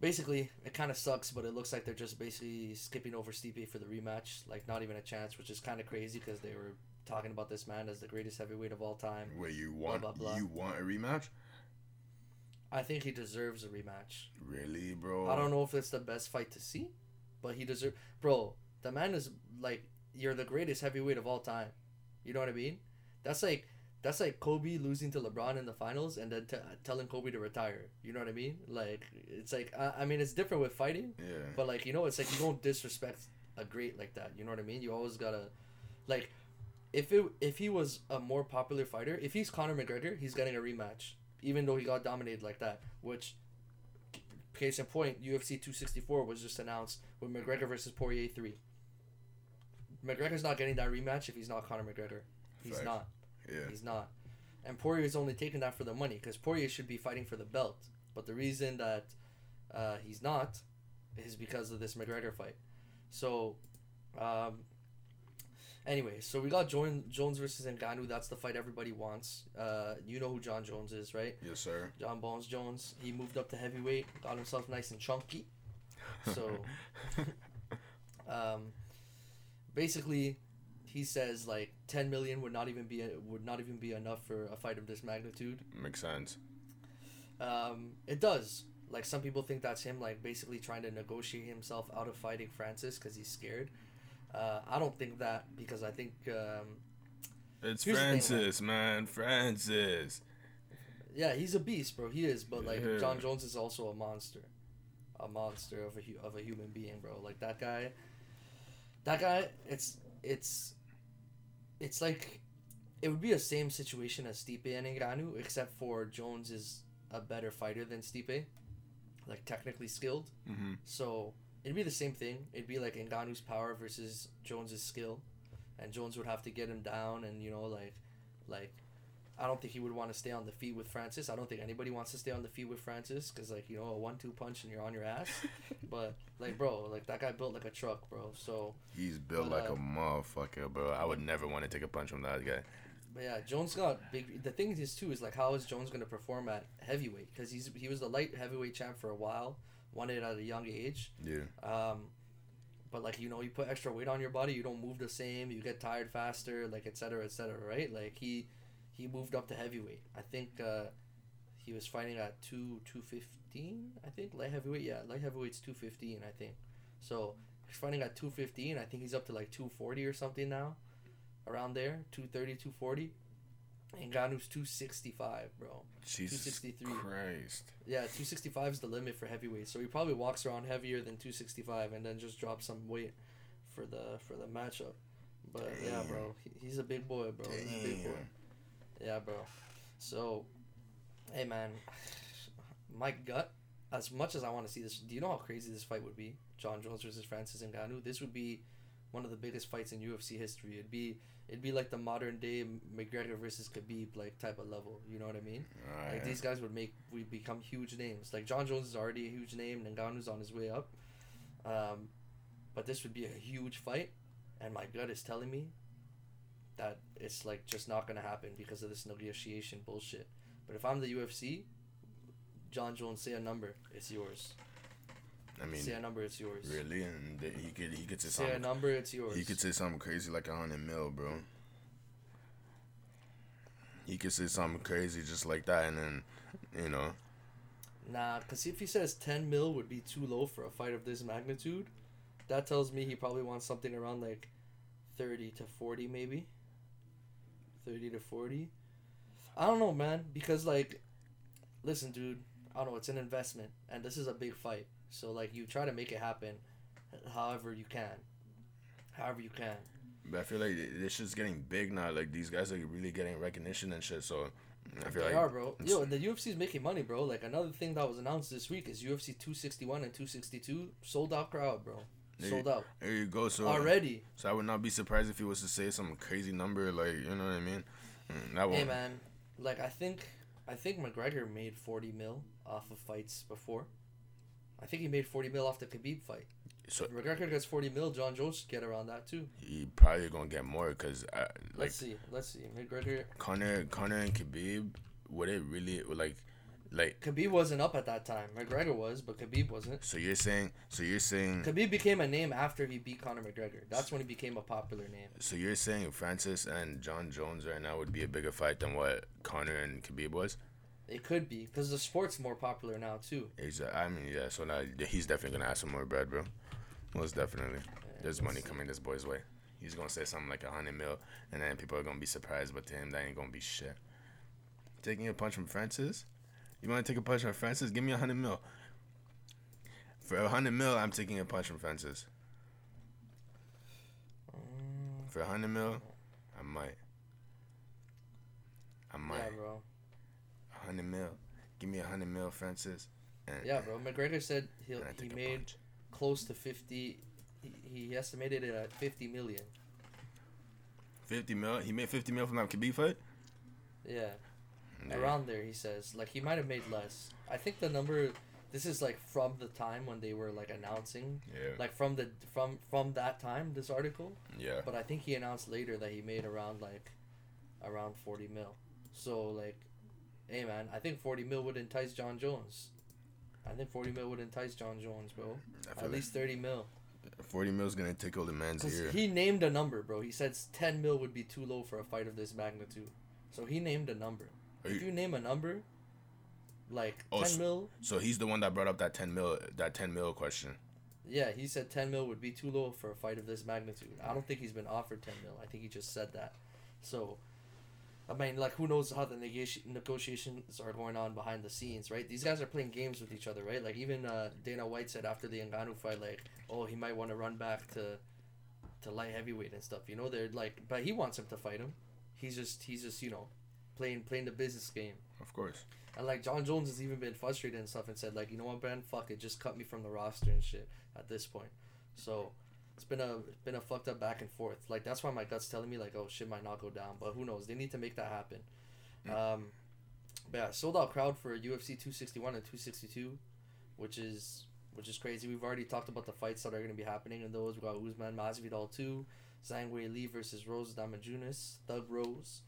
basically, it kind of sucks, but it looks like they're just basically skipping over Stipe for the rematch. Like not even a chance, which is kind of crazy because they were talking about this man as the greatest heavyweight of all time. Where you want blah, blah. you want a rematch? I think he deserves a rematch. Really, bro? I don't know if it's the best fight to see, but he deserves. Bro, the man is like you're the greatest heavyweight of all time. You know what I mean? That's like that's like Kobe losing to LeBron in the finals and then t- telling Kobe to retire. You know what I mean? Like it's like I, I mean it's different with fighting, Yeah. but like you know it's like you don't disrespect a great like that. You know what I mean? You always gotta like if it if he was a more popular fighter, if he's Conor McGregor, he's getting a rematch, even though he got dominated like that. Which case in point, UFC two sixty four was just announced with McGregor versus Poirier three. McGregor's not getting that rematch if he's not Conor McGregor. He's not. Yeah. He's not. And Poirier's only taking that for the money because Poirier should be fighting for the belt. But the reason that uh, he's not is because of this McGregor fight. So, um, anyway, so we got Jon, Jones versus Ngannou. That's the fight everybody wants. Uh, you know who Jon Jones is, right? Yes, sir. Jon Bones Jones. He moved up to heavyweight, got himself nice and chunky. So, um, basically, he says like ten million would not even be would not even be enough for a fight of this magnitude. Makes sense. Um, it does. Like some people think that's him like basically trying to negotiate himself out of fighting Francis because he's scared. Uh, I don't think that because I think um, It's the thing, Francis, man. Francis. yeah he's a beast, bro. He is, but like Yeah. Jon Jones is also a monster, a monster of a of a human being, bro. Like that guy, that guy. It's it's it's like it would be the same situation as Stipe and Ngannou, except for Jones is a better fighter than Stipe, like technically skilled. Mm-hmm. So it'd be the same thing. It'd be like Ngannou's power versus Jones's skill, and Jones would have to get him down, and you know, like, like, I don't think he would want to stay on the feet with Francis. I don't think anybody wants to stay on the feet with Francis because, like, you know, a one-two punch and you're on your ass. but like, bro, like that guy built like a truck, bro. So, He's built But, like uh, a motherfucker, bro. I would never want to take a punch from that guy. but yeah, Jones got big. The thing is too is like, how is Jones gonna perform at heavyweight? Because he's he was the light heavyweight champ for a while, won it at a young age. Yeah. Um, but like you know, you put extra weight on your body, you don't move the same, you get tired faster, like et cetera, et cetera, right? Like he he moved up to heavyweight. I think uh, he was fighting at two two fifteen. I think light heavyweight. Yeah, light heavyweight's two fifteen. I think. So he's fighting at two fifteen. I think he's up to like two forty or something now, around there. 230, 240. Ngannou's two sixty five, bro. Jesus 263. Christ. Yeah, 265 is the limit for heavyweight. So he probably walks around heavier than 265 and then just drops some weight for the for the matchup. But yeah, bro, he, he's a big boy, bro. He's a big boy. Yeah, bro. So, hey man, my gut. As much as I want to see this, do you know how crazy this fight would be? Jon Jones versus Francis Ngannou. This would be one of the biggest fights in UFC history. It'd be it'd be like the modern day McGregor versus Khabib like type of level. You know what I mean? Like Alright. these guys would make we become huge names. Like Jon Jones is already a huge name, and Ngannou's on his way up. Um, but this would be a huge fight, and my gut is telling me that it's like just not gonna happen because of this negotiation bullshit. But if I'm the UFC, Jon Jones, say a number, it's yours. I mean, say a number, it's yours. really, and he could he could say Say a number, it's yours. He could say something crazy like a hundred mil, bro. He could say something crazy just like that, and then, you know, Nah, because if he says 10 mil would be too low for a fight of this magnitude, that tells me he probably wants something around like 30 to 40, maybe. 30 to 40. I don't know, man, because, like, listen, dude, I don't know, it's an investment, and this is a big fight. So, like, you try to make it happen however you can. However you can. but I feel like this shit's getting big now. Like these guys are really getting recognition and shit. So I feel They like are, bro. Yo, and the UFC's making money, bro. Like, another thing that was announced this week is UFC 261 and 262 sold out crowd, bro. There Sold out. there you go. So Already. so I would not be surprised if he was to say some crazy number, like you know what I mean. Mm, That Hey man, like I think I think McGregor made forty mil off of fights before. I think he made forty mil off the Khabib fight. So If McGregor gets forty mil, Jon Jones should get around that too. he probably gonna get more because uh, like Let's see, let's see. McGregor, Conor, Conor and Khabib, would it really like Like Khabib wasn't up at that time. McGregor was, but Khabib wasn't. so you're saying so you're saying Khabib became a name after he beat Conor McGregor. That's when he became a popular name. so you're saying Francis and Jon Jones right now would be a bigger fight than what Conor and Khabib was? It could be because the sport's more popular now too. Exa- I mean, yeah. So now he's definitely gonna ask for more bread, bro. Most definitely. There's money coming this boy's way. He's gonna say something like a hundred mil, and then people are gonna be surprised. But to him, that ain't gonna be shit. Taking a punch from Francis. You want to take a punch from Francis? Give me a hundred mil. For a hundred mil, I'm taking a punch from Francis. For a hundred mil, I might. I might. yeah, bro. A hundred mil. Give me a hundred mil, Francis. And Yeah, bro. McGregor said he he made punch. close to fifty. He, he estimated it at fifty million. fifty mil. He made fifty mil from that Khabib fight. Yeah, Around there. He says like he might have made less. I think the number. This is like from the time when they were like announcing, Yeah. like from the from from that time. This article, Yeah. but I think he announced later that he made around like, around forty mil. So like, hey man, I think forty mil would entice Jon Jones. I think forty mil would entice Jon Jones, bro. At like least thirty mil. forty mil's gonna tickle the man's ear. he named a number, bro. He said 10 mil would be too low for a fight of this magnitude. So he named a number. Are if you- name a number, like Oh, 10 so- mil, So he's the one that brought up that ten mil that ten mil question. yeah, he said 10 mil would be too low for a fight of this magnitude. I don't think he's been offered 10 mil. I think he just said that. So, I mean, like, who knows how the negoti- negotiations are going on behind the scenes, right? These guys are playing games with each other, right? Like, even uh, Dana White said after the Ngannou fight, like, oh, he might want to run back to to light heavyweight and stuff. You know, they're like, but he wants him to fight him. He's just, he's just, you know, playing playing the business game. Of course. And like Jon Jones has even been frustrated and stuff and said like, you know what, Ben, fuck it, just cut me from the roster and shit at this point. So it's been a it's been a fucked up back and forth. Like that's why my gut's telling me like, oh shit might not go down, but who knows? They need to make that happen. Um, but yeah, sold out crowd for UFC 261 and 262, which is which is crazy. We've already talked about the fights that are going to be happening in those. We got Usman Masvidal 2, Zhang Weili versus Rose Namajunas, Thug Rose,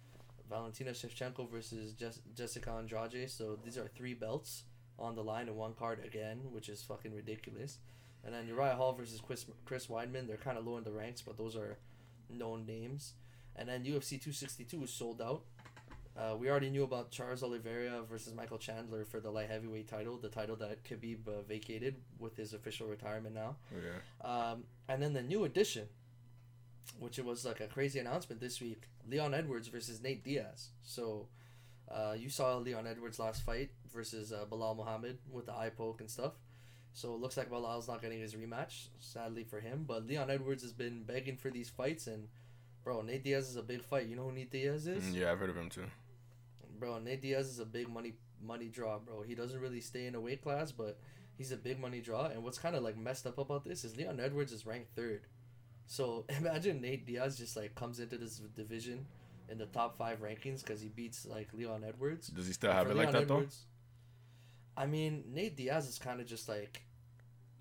Valentina Shevchenko versus Jes- Jessica Andrade. So these are three belts on the line in one card again, which is fucking ridiculous. And then Uriah Hall versus Chris, Chris Weidman. They're kind of low in the ranks, but those are known names. And then UFC 262 is sold out. Uh, we already knew about Charles Oliveira versus Michael Chandler for the light heavyweight title, the title that Khabib uh, vacated with his official retirement now. Yeah. Um, and then the new addition, which it was like a crazy announcement this week, Leon Edwards versus Nate Diaz. So uh, you saw Leon Edwards' last fight versus uh, Belal Muhammad with the eye poke and stuff. So it looks like Belal's not getting his rematch, sadly for him. But Leon Edwards has been begging for these fights, and bro, Nate Diaz is a big fight. You know who Nate Diaz is? Mm, yeah, I've heard of him too. Bro, Nate Diaz is a big money money draw, bro. He doesn't really stay in a weight class, but he's a big money draw. And what's kind of like messed up about this is Leon Edwards is ranked third. So imagine Nate Diaz just like comes into this division in the top five rankings because he beats like Leon Edwards. Does he still And have it like Leon that though? I mean, Nate Diaz is kind of just like,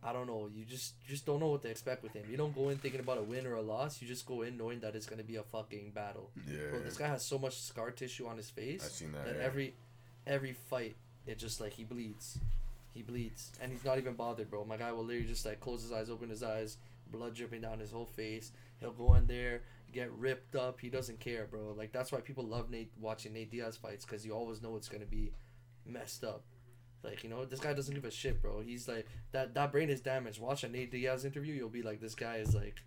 I don't know. You just just don't know what to expect with him. You don't go in thinking about a win or a loss. You just go in knowing that it's gonna be a fucking battle. Yeah. Bro, this guy has so much scar tissue on his face I've seen that. that yeah. every every fight it just like he bleeds he bleeds and he's not even bothered bro my guy will literally just like close his eyes open his eyes blood dripping down his whole face. He'll go in there get ripped up. He doesn't care bro. Like that's why people love nate watching nate diaz fights because you always know it's gonna be messed up. Like you know this guy doesn't give a shit bro. He's like that that brain is damaged. Watch a nate diaz interview you'll be like this guy is like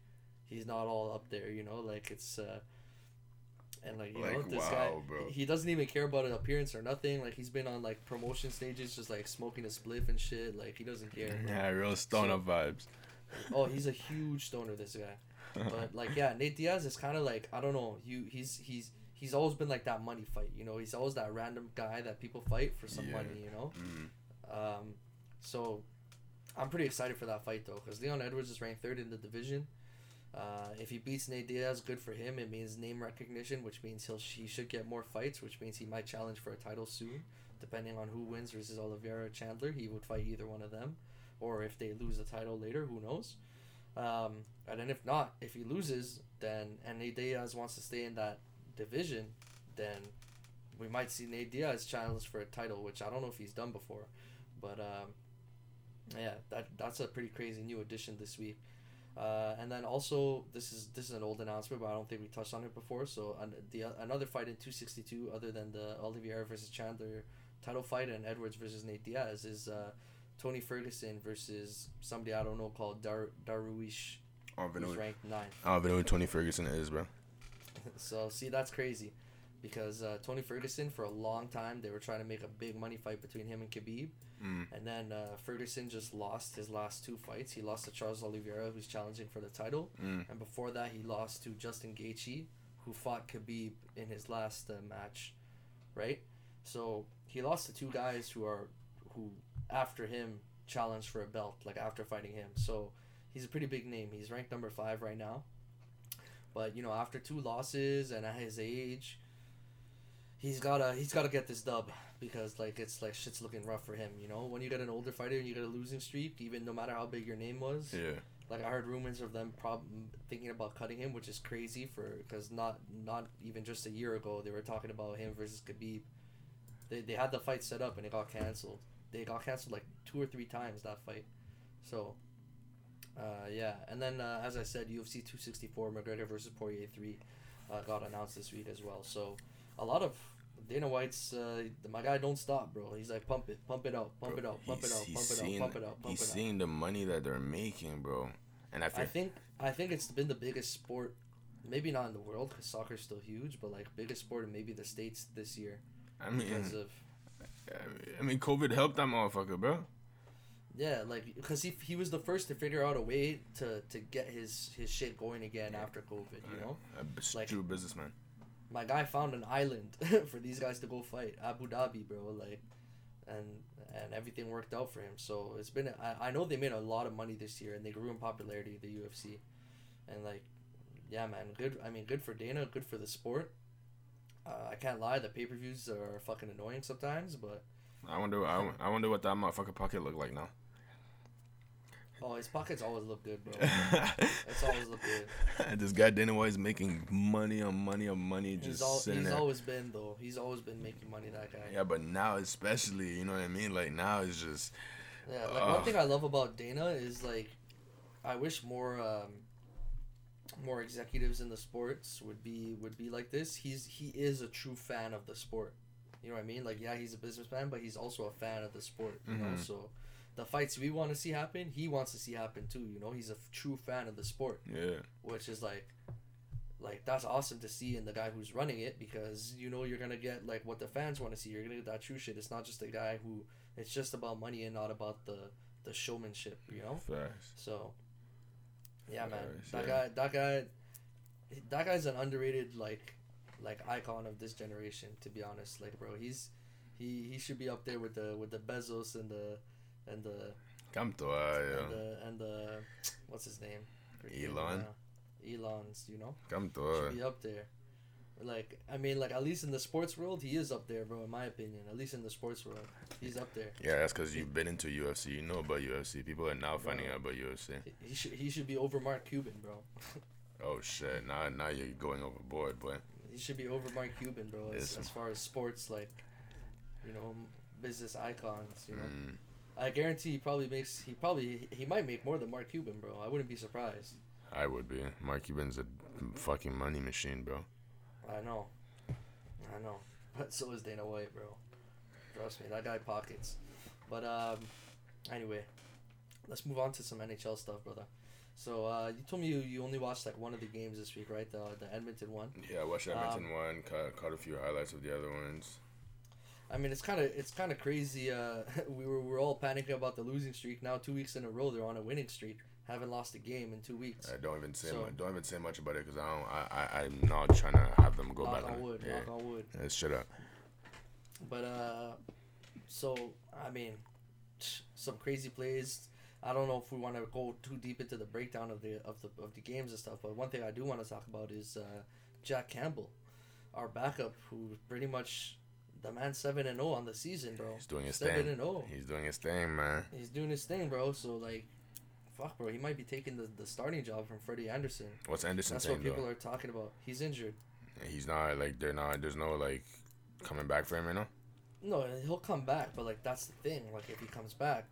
he's not all up there you know? Like it's uh and like you know Like, this guy bro. he doesn't even care about an appearance or nothing. Like he's been on like promotion stages just like smoking a spliff and shit. Like he doesn't care. Bro. Yeah, real stoner vibes. Oh he's a huge stoner this guy but like yeah nate diaz is kind of like i don't know you he's he's he's always been like that money fight you know he's always that random guy that people fight for some Yeah. money you know Mm. um, so I'm pretty excited for that fight though, because Leon Edwards is ranked third in the division. Uh, if he beats Nate Diaz, good for him. It means name recognition, which means he'll he should get more fights, which means he might challenge for a title soon, depending on who wins versus Oliveira Chandler. He would fight either one of them, or if they lose the title later, who knows? Um, and then if not, if he loses, then and Nate Diaz wants to stay in that division, then we might see Nate Diaz challenge for a title, which I don't know if he's done before, but um, yeah, that that's a pretty crazy new addition this week. Uh, and then also this is this is an old announcement, but I don't think we touched on it before. So an, the another fight in two sixty two, other than the Oliveira versus Chandler title fight and Edwards versus Nate Diaz, is uh, Tony Ferguson versus somebody I don't know called Dar Dariush, I don't even know. who's ranked ninth. I don't even know who Tony Ferguson is, bro. So see, that's crazy, because uh, Tony Ferguson for a long time they were trying to make a big money fight between him and Khabib, Mm. and then uh, Ferguson just lost his last two fights. He lost to Charles Oliveira, who's challenging for the title, Mm. and before that he lost to Justin Gaethje, who fought Khabib in his last uh, match, right? So he lost to two guys who are who after him challenged for a belt, like after fighting him. So he's a pretty big name. He's ranked number five right now. But you know, after two losses and at his age, he's gotta he's gotta get this dub because like it's like shit's looking rough for him. You know, when you get an older fighter and you get a losing streak, even no matter how big your name was, Yeah. like I heard rumors of them prob- thinking about cutting him, which is crazy for because not not even just a year ago they were talking about him versus Khabib. They they had the fight set up and it got canceled. They got canceled like two or three times that fight. So, uh, yeah, and then uh, as I said, UFC two sixty four McGregor versus Poirier three uh, got announced this week as well. So, a lot of Dana White's uh, my guy don't stop, bro. He's like pump it, pump it out, pump Bro, it out, pump it out, pump it out, pump it out, pump He's it out. seeing the money that they're making, bro. And I I think I think it's been the biggest sport, maybe not in the world because soccer's still huge, but like biggest sport in maybe the states this year I mean, because of I mean, COVID helped that motherfucker, bro. yeah, like because he he was the first to figure out a way to to get his his shit going again after COVID. You know, A Like- true businessman. my guy found an island for these guys to go fight, Abu Dhabi, bro. Like, and and everything worked out for him. So it's been I, I know they made a lot of money this year and they grew in popularity the UFC, and like, yeah, man, good. I mean, good for Dana, good for the sport. Uh, I can't lie, the pay per views are fucking annoying sometimes, but I wonder. I, I wonder what that motherfucker pocket look like now. oh, his pockets always look good, bro. It's always look good. this guy Dana is making money on money on money, He's just all, he's there. always been though. He's always been making money. That guy. Yeah, but now especially, you know what I mean? Like now it's just Yeah, like one thing I love about Dana is like, I wish more um, more executives in the sports would be would be like this. He's he is a true fan of the sport. You know what I mean? Like yeah, he's a businessman, but he's also a fan of the sport. You know, Mhm. so the fights we want to see happen, he wants to see happen too. You know, he's a f- true fan of the sport, yeah. which is like. Like that's awesome to see in the guy who's running it because you know you're gonna get like what the fans want to see. You're gonna get that true shit. It's not just a guy who it's just about money and not about the the showmanship, you know. Facts. So, yeah, man, that yeah. guy, that guy, that guy's an underrated like, like icon of this generation. To be honest, like, bro, he's he he should be up there with the with the Bezos and the and the Come to uh, and yeah. the and the what's his name? Elon? Elon's, you know, Come to should uh. be up there. Like, I mean, like at least in the sports world, he is up there, bro. In my opinion, at least in the sports world, he's up there. Yeah, that's because you've been into UFC. You know about UFC. People are now finding out about UFC. He- He should he should be over Mark Cuban, bro. Oh shit! Now, now you're going overboard, boy. He should be over Mark Cuban, bro. As, as far as sports, like, you know, business icons. You know, Mm, I guarantee he probably makes. He probably he might make more than Mark Cuban, bro. I wouldn't be surprised. I would be. Mark Cuban's a fucking money machine, bro. I know, I know. But so is Dana White, bro. Trust me, that guy pockets. But um, anyway, let's move on to some NHL stuff, brother. So uh, you told me you, you only watched like one of the games this week, right? The the Edmonton one. Yeah, I watched Edmonton Um, one. Caught, caught a few highlights of the other ones. I mean, it's kind of it's kind of crazy. Uh, we were we're all panicking about the losing streak. Now two weeks in a row, they're on a winning streak. Haven't lost a game in two weeks. I don't even say So- mu- don't even say much about it because I don't. I, I I'm not trying to have them go knock back on wood. Yeah, Knock on wood. yeah shut up. But uh, so I mean, some crazy plays. I don't know if we want to go too deep into the breakdown of the of the of the games and stuff. But one thing I do want to talk about is uh, Jack Campbell, our backup, who pretty much the man seven and zero on the season, bro. He's doing his seven thing. and zero. He's doing his thing, man. He's doing his thing, bro. So like, fuck, bro. He might be taking the, the starting job from Freddie Andersen. What's Andersen That's saying what people though? are talking about. He's injured. He's not like they're not. There's no like coming back for him right now. No, he'll come back, but like that's the thing. Like if he comes back,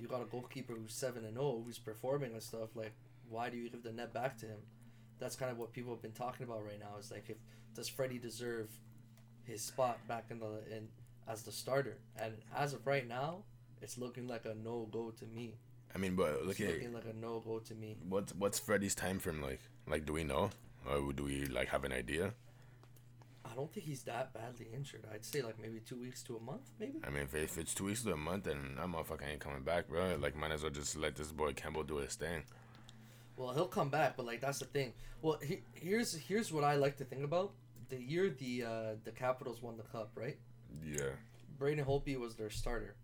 you got a goalkeeper who's seven and zero, who's performing and stuff. Like, why do you give the net back to him? That's kind of what people have been talking about right now. Is like, if does Freddie deserve his spot back in the in as the starter? And as of right now, it's looking like a no go to me. I mean, but look It's at looking like a no go to me. what's what's Freddie's time frame like? Like, do we know, or do we like have an idea? I don't think he's that badly injured. I'd say like maybe two weeks to a month, maybe. I mean, if, if it's two weeks to a month, then that motherfucker ain't coming back, bro. Like, might as well just let this boy Campbell do his thing. Well, he'll come back, but like that's the thing. Well, he, here's here's what I like to think about. The year the uh, the Capitals won the cup, right? Yeah. Braden Holtby was their starter,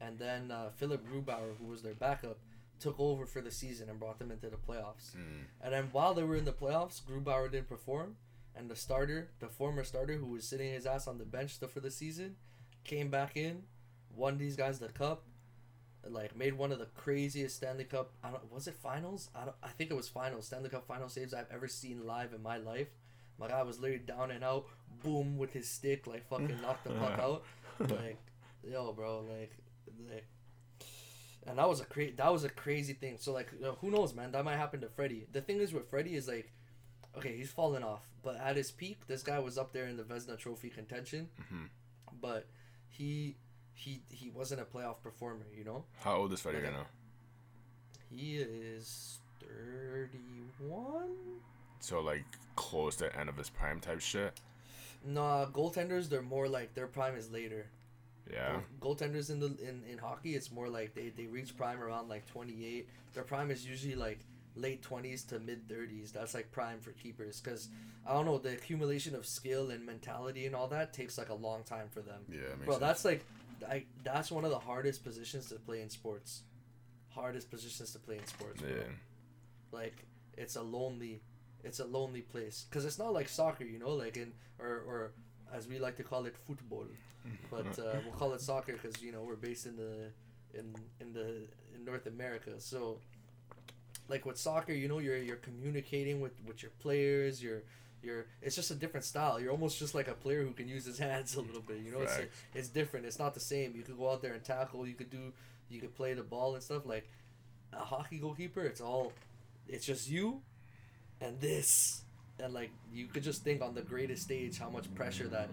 and then uh, Philipp Grubauer, who was their backup, took over for the season and brought them into the playoffs. Mm. And then while they were in the playoffs, Grubauer didn't perform, and the starter, the former starter who was sitting his ass on the bench for the season, came back in, won these guys the cup, like made one of the craziest Stanley Cup. I don't was it finals? I don't. I think it was finals. Stanley Cup final saves I've ever seen live in my life. My guy was literally down and out, boom with his stick, like fucking knocked the puck out. Like, yo, bro, like, and that was a cra- that was a crazy thing. So like, who knows, man? That might happen to Freddie. The thing is with Freddie is like, okay, he's fallen off, but at his peak, this guy was up there in the Vezina Trophy contention. Mhm. But he he he wasn't a playoff performer, you know. How old is Freddie right now? He is thirty one. So like close to end of his prime type shit. Nah, goaltenders they're more like their prime is later. Yeah. Goaltenders in the in, in hockey, it's more like they, they reach prime around like twenty eight. Their prime is usually like late twenties to mid thirties. That's like prime for keepers because I don't know the accumulation of skill and mentality and all that takes like a long time for them. Yeah. Makes Bro, sense. that's like, I that's one of the hardest positions to play in sports. Hardest positions to play in sports. Bro. yeah. Like it's a lonely, it's a lonely place because it's not like soccer, you know, like in or or as we like to call it football, but uh, we'll call it soccer because you know we're based in the in in the in North America. So like with soccer, you know, you're you're communicating with with your players. You're you're it's just a different style. You're almost just like a player who can use his hands a little bit. You know, it's it's different. It's not the same. You could go out there and tackle. You could do you could play the ball and stuff. Like a hockey goalkeeper, it's all it's just you and this. And like you could just think on the greatest stage how much pressure that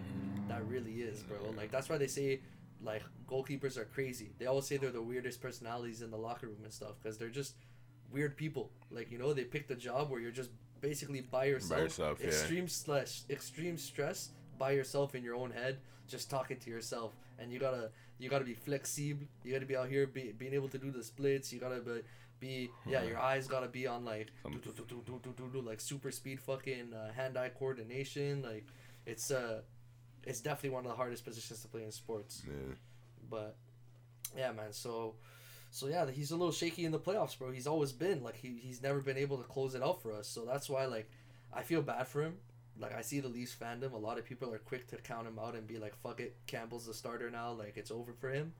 that really is, bro. Like that's why they say like goalkeepers are crazy. They always say they're the weirdest personalities in the locker room and stuff because they're just weird people. Like you know, they pick the job where you're just basically by yourself. yourself, yeah. Extreme stress, extreme stress by yourself in your own head, just talking to yourself, and you gotta you gotta be flexible. You gotta be out here be, being able to do the splits. You gotta be, be yeah. Your eyes gotta be on like like super speed fucking uh, hand eye coordination. Like it's uh it's definitely one of the hardest positions to play in sports. Yeah. But yeah, man. So so yeah, he's a little shaky in the playoffs, bro. He's always been like he, he's never been able to close it out for us. So that's why like I feel bad for him. Like I see the Leafs fandom, a lot of people are quick to count him out and be like, "Fuck it, Campbell's the starter now. Like it's over for him."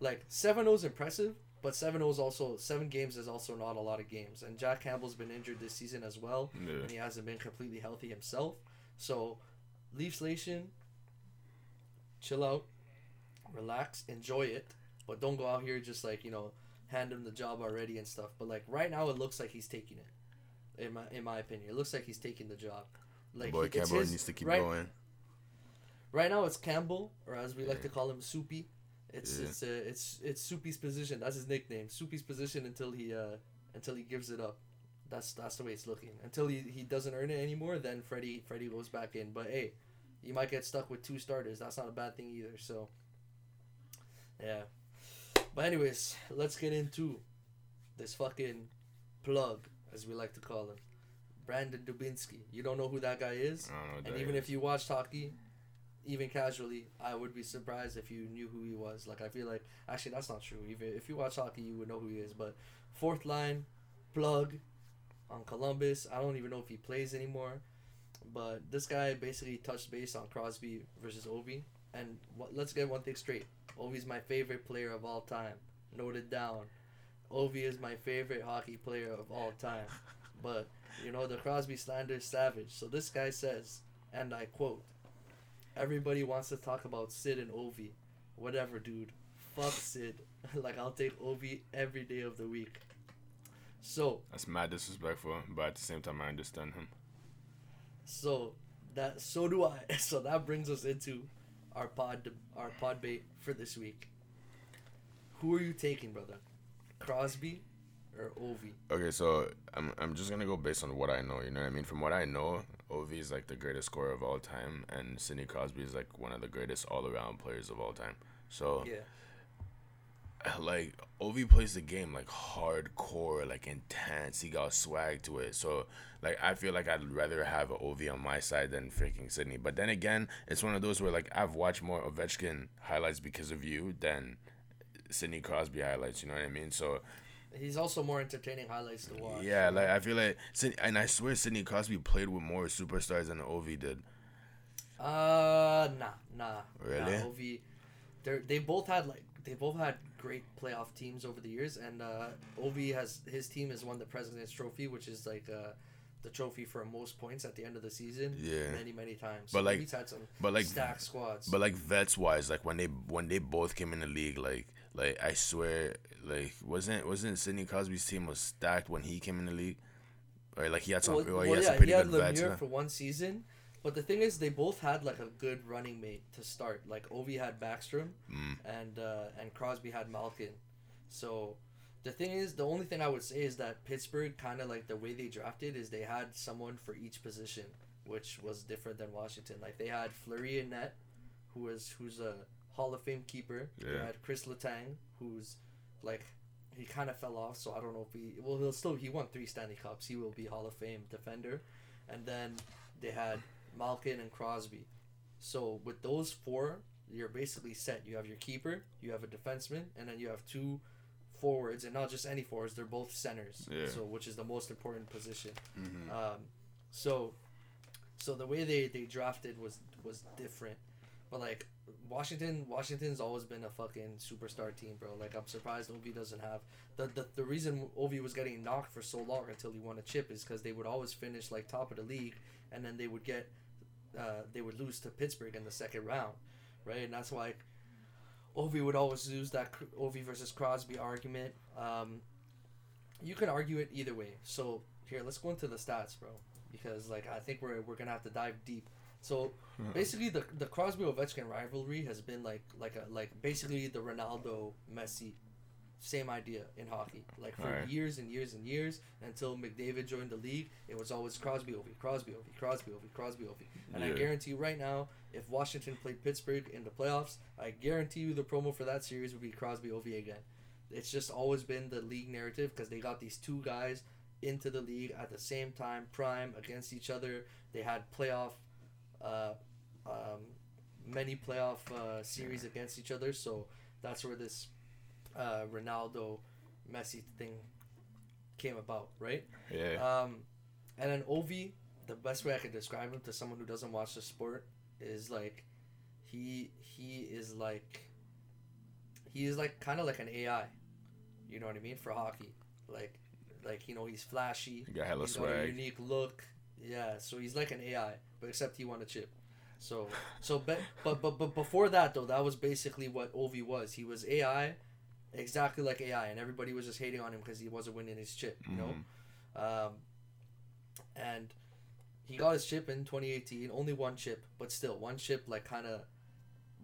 Like seven 0 is impressive, but seven 0 is also seven games is also not a lot of games. And Jack Campbell's been injured this season as well, Yeah. and he hasn't been completely healthy himself. So, Leafs Nation, chill out, relax, enjoy it, but don't go out here just like you know hand him the job already and stuff. But like right now, it looks like he's taking it. In my in my opinion, it looks like he's taking the job. Like Boy, he- Campbell his- needs to keep right, going. Right now, it's Campbell, or as we like to call him, Soupy. It's Yeah. it's uh, it's it's Soupy's position. That's his nickname. Soupy's position until he uh until he gives it up. That's that's the way it's looking. Until he, he doesn't earn it anymore, then Freddie Freddie goes back in. But hey, you might get stuck with two starters. That's not a bad thing either. So yeah. But anyways, let's get into this fucking plug, as we like to call him. Brandon Dubinsky. You don't know who that guy is? I don't know And even is. if you watched hockey, even casually, I would be surprised if you knew who he was. Like I feel like actually that's not true. Even if you watch hockey, you would know who he is. But fourth line, plug, on Columbus. I don't even know if he plays anymore. But this guy basically touched base on Crosby versus Ovi. And let's get one thing straight. Ovi's my favorite player of all time. Noted down. Ovi is my favorite hockey player of all time. But you know the Crosby slander is savage. So this guy says, and I quote, everybody wants to talk about Sid and Ovi. Whatever, dude. Fuck Sid. like I'll take Ovi every day of the week. So That's mad disrespectful, but at the same time, I understand him. so that so do I. So that brings us into our pod our pod bait for this week. Who are you taking, brother? Crosby or Ovi? Okay, so I'm I'm just gonna go based on what I know. You know what I mean? From what I know, Ovi is like the greatest scorer of all time, and Sidney Crosby is like one of the greatest all-around players of all time. So Yeah. like Ovi plays the game like hardcore, like intense. He got swag to it. So like I feel like I'd rather have Ovi on my side than freaking Sidney. But then again, it's one of those where like I've watched more Ovechkin highlights because of you than Sidney Crosby highlights. You know what I mean? So He's also more entertaining highlights to watch. yeah, like I feel like and I swear Sidney Crosby played with more superstars than Ovi did. Uh, nah, nah. Really? Nah, Ovi, they they both had like they both had great playoff teams over the years, and uh, Ovi has his team has won the President's Trophy, which is like uh, the trophy for most points at the end of the season. Yeah. Many many times. But, like- he's had some But like stacked squads. But like vets wise, like when they when they both came in the league, like like I swear, like wasn't wasn't Sidney Crosby's team was stacked when he came in the league, or like he had some, well, he had yeah, some pretty he had good. Lemieux for one season. But the thing is, they both had like a good running mate to start. Like Ovi had Backstrom, Mm. and uh, and Crosby had Malkin. So the thing is, the only thing I would say is that Pittsburgh kind of like the way they drafted is they had someone for each position, which was different than Washington. Like they had Fleury in net, who was who's a Hall of Fame keeper. They Yeah. had Chris Letang, who's like he kind of fell off, so I don't know if he well he'll still he won three Stanley Cups. He will be Hall of Fame defender, and then they had Malkin and Crosby. So with those four, you're basically set. You have your keeper, you have a defenseman, and then you have two forwards, and not just any forwards. They're both centers. Yeah. So which is the most important position. Mhm. Um, so, so the way they, they drafted was was different, but like Washington, Washington's always been a fucking superstar team, bro. Like I'm surprised Ovi doesn't have the the, the reason Ovi was getting knocked for so long until he won a chip is because they would always finish like top of the league, and then they would get, uh, they would lose to Pittsburgh in the second round, right? And that's why. Ovi would always use that Ovi versus Crosby argument. Um, you can argue it either way. So here, let's go into the stats, bro, because like I think we're we're gonna have to dive deep. So hmm. basically, the the Crosby Ovechkin rivalry has been like like a like basically the Ronaldo Messi, same idea in hockey. Like for Alright. years and years and years until McDavid joined the league, it was always Crosby Ovi, Crosby Ovi, Crosby Ovi, Crosby Ovi. And I guarantee you right now, if Washington played Pittsburgh in the playoffs, I guarantee you the promo for that series would be Crosby Ovi again. It's just always been the league narrative because they got these two guys into the league at the same time, prime against each other. They had playoff, uh, um, many playoff uh, series against each other. So that's where this uh, Ronaldo Messi thing came about, right? Yeah. Um, and then Ovi, the best way I can describe him to someone who doesn't watch the sport is like, he he is like, he is like kind of like an AI, you know what I mean for hockey, like, like you know he's flashy, He got hella he's got a swag. unique look, yeah. So he's like an AI, but except he won a chip. So so but but but but before that though, that was basically what Ovi was. He was AI, exactly like AI, and everybody was just hating on him because he wasn't winning his chip. You know. Mhm. Um, and he got his chip in 2018, only one chip, but still one chip like kind of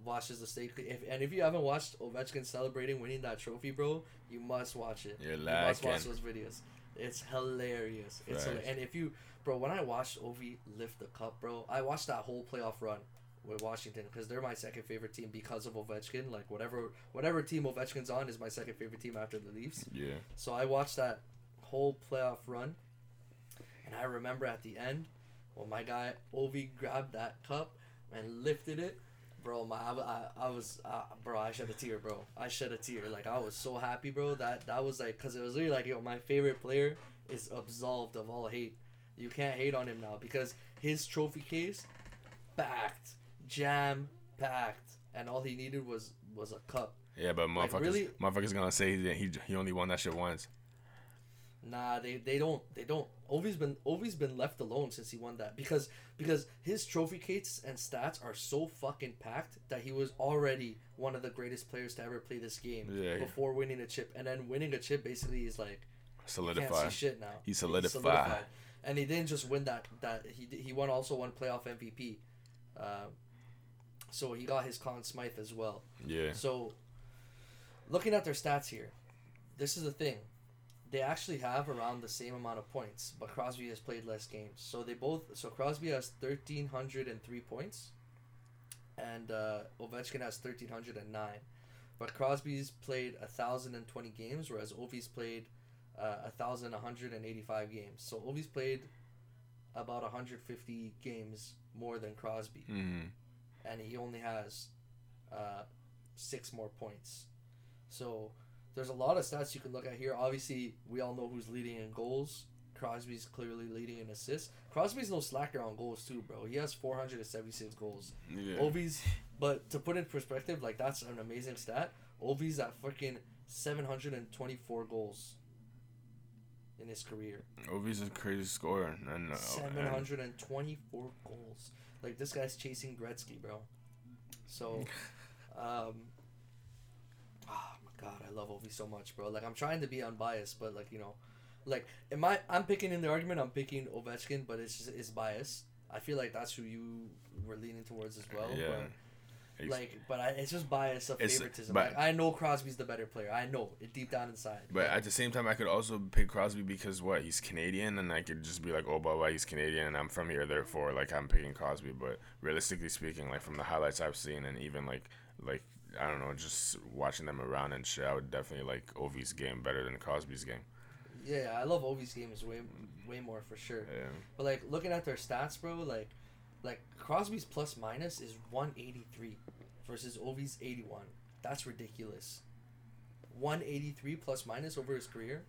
washes the stake. If and if you haven't watched Ovechkin celebrating winning that trophy, bro, you must watch it. You're you must watch those videos. It's hilarious. It's Right. hila- and if you, bro, when I watched Ovi lift the cup, bro, I watched that whole playoff run with Washington because they're my second favorite team because of Ovechkin. Like whatever whatever team Ovechkin's on is my second favorite team after the Leafs. Yeah. So I watched that whole playoff run, and I remember at the end, when my guy Ovi grabbed that cup and lifted it, bro. My I, I, was uh, bro. I shed a tear, bro. I shed a tear. Like I was so happy, bro. That that was like, cause it was really like, yo, my favorite player is absolved of all hate. You can't hate on him now because his trophy case, packed, jam packed, and all he needed was was a cup. Yeah, but Like, motherfuckers, really- motherfuckers gonna say that he he only won that shit once. Nah, they, they don't they don't. Ovi's been Ovi's been left alone since he won that because because his trophy case and stats are so fucking packed that he was already one of the greatest players to ever play this game Yeah. before winning a chip, and then winning a chip basically is like you can't Solidify. see shit now. He He's solidified. And he didn't just win that that he he won also won playoff MVP, uh, so he got his Conn Smythe as well. Yeah. So, looking at their stats here, this is the thing. They actually have around the same amount of points, but Crosby has played less games. So they both. So Crosby has thirteen hundred and three points, and uh, Ovechkin has thirteen hundred and nine. But Crosby's played thousand and twenty games, whereas Ovi's played uh, hundred and eighty-five games. So Ovi's played about hundred fifty games more than Crosby hmm and he only has uh, six more points. So there's a lot of stats you can look at here. Obviously, we all know who's leading in goals. Crosby's clearly leading in assists. Crosby's no slacker on goals too, bro. He has 476 goals. Yeah. Ovi's, but to put in perspective, like that's an amazing stat. Ovi's at fucking 724 goals in his career. Ovi's a crazy scorer, and, uh, and 724 goals. Like this guy's chasing Gretzky, bro. So, um, oh my god, I love Ovi so much, bro. Like I'm trying to be unbiased, but like you know, like in my I'm picking in the argument, I'm picking Ovechkin, but it's just it's bias. I feel like that's who you were leaning towards as well. yeah. But, He's- like, but I, it's just bias of favoritism. but- like I know Crosby's the better player. I know it deep down inside. But at the same time, I could also pick Crosby because what he's Canadian, and I could just be like, oh, blah blah, he's Canadian, and I'm from here, therefore, like I'm picking Crosby. But realistically speaking, like from the highlights I've seen, and even like like I don't know, just watching them around and shit, I would definitely like Ovi's game better than Crosby's game. yeah, I love Ovi's game is way way more for sure. Yeah, But like looking at their stats, bro, like like Crosby's plus minus is 183 versus Ovi's 81. That's ridiculous. 183 plus minus over his career.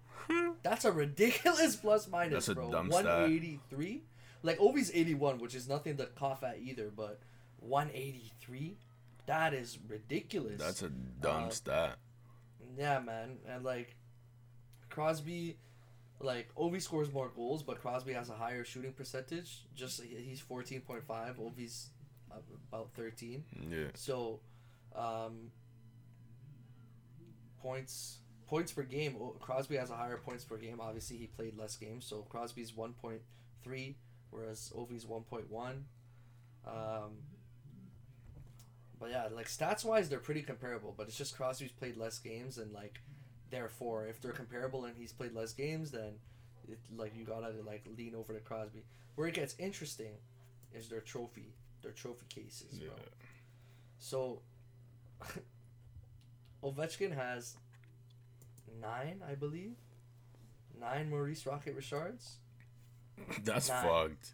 That's a ridiculous plus minus, That's a bro. dumb stat. 183. Like Ovi's 81, which is nothing to cough at either, but 183. That is ridiculous. that's a dumb Uh, stat. Yeah, man, and like Crosby, like Ovi scores more goals, but Crosby has a higher shooting percentage. Just he's fourteen point five. Ovi's about thirteen. Yeah, So, um, points points per game. Crosby has a higher points per game. Obviously, he played less games, so Crosby's one point three, whereas Ovi's one point one. Um, but yeah, like stats wise, they're pretty comparable. But it's just Crosby's played less games, and like, therefore, if they're comparable and he's played less games, then it like you gotta like lean over to Crosby. Where it gets interesting is their trophy, their trophy cases, yeah. bro. So Ovechkin has nine, I believe. Nine Maurice Rocket Richards. That's Nine. fucked.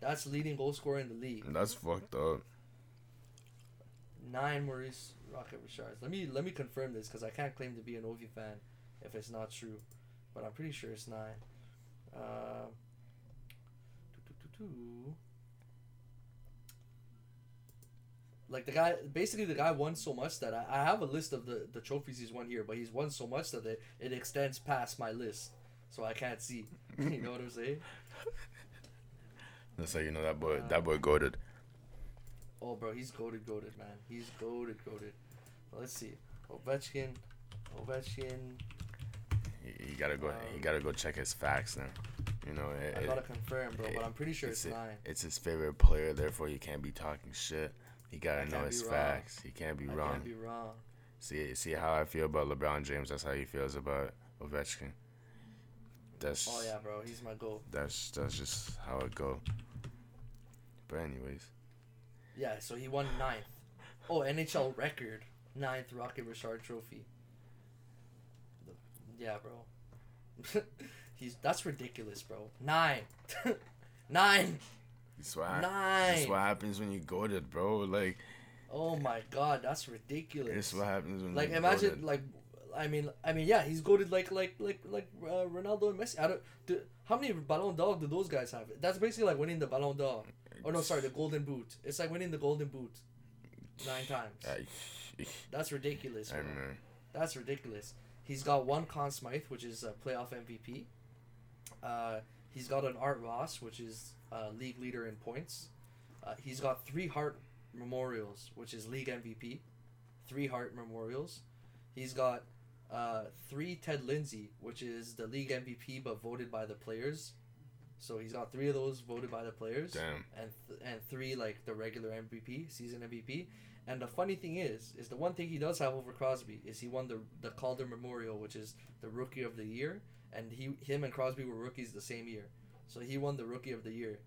That's leading goal scorer in the league. That's fucked up. Nine Maurice Rocket Richards. Let me let me confirm this because I can't claim to be an Ovi fan if it's not true, but I'm pretty sure it's nine. Uh. Like the guy, basically the guy won so much that I, I have a list of the, the trophies he's won here, but he's won so much that it, it extends past my list, so I can't see. you know what I'm saying? That's how you know that boy. Uh, that boy goaded. Oh, bro, he's goaded, goaded, man. He's goaded, goaded. Let's see. Ovechkin, Ovechkin. You, you gotta go. um, you gotta go check his facts now. You know, it, I gotta confirm, bro, but I'm pretty sure it's, it's, nine. it's his favorite player. Therefore, you can't be talking shit. You gotta I know his facts. He can't be I wrong. can't be wrong. See, see how I feel about LeBron James. That's how he feels about Ovechkin. That's Oh yeah, bro, he's my goal. that's that's just how it go. But anyways, Yeah, so he won ninth. Oh, NHL record ninth Rocket Richard Trophy. The- Yeah, bro. he's that's ridiculous, bro. Nine, nine, that's what that's what happens when you go to bro. Like Oh my god, that's ridiculous. it's what happens when like imagine like I mean I mean yeah he's goaded like like like like uh, Ronaldo and Messi. I don't do, how many Ballon d'Or do those guys have? That's basically like winning the Ballon d'Or. Oh no, sorry, the Golden Boot. It's like winning the Golden Boot nine times. That's ridiculous. I Bro. don't know. That's ridiculous. He's got one Conn Smythe, which is a playoff MVP. Uh, he's got an Art Ross, which is uh, league leader in points. Uh, he's got three Hart Memorials, which is league MVP. Three Hart Memorials. He's got uh, three Ted Lindsay, which is the league MVP but voted by the players. So he's got three of those voted by the players, Damn. and th- and three like the regular MVP, season MVP. And the funny thing is, is the one thing he does have over Crosby is he won the the Calder Memorial, which is the Rookie of the Year, and he him and Crosby were rookies the same year, so he won the Rookie of the Year.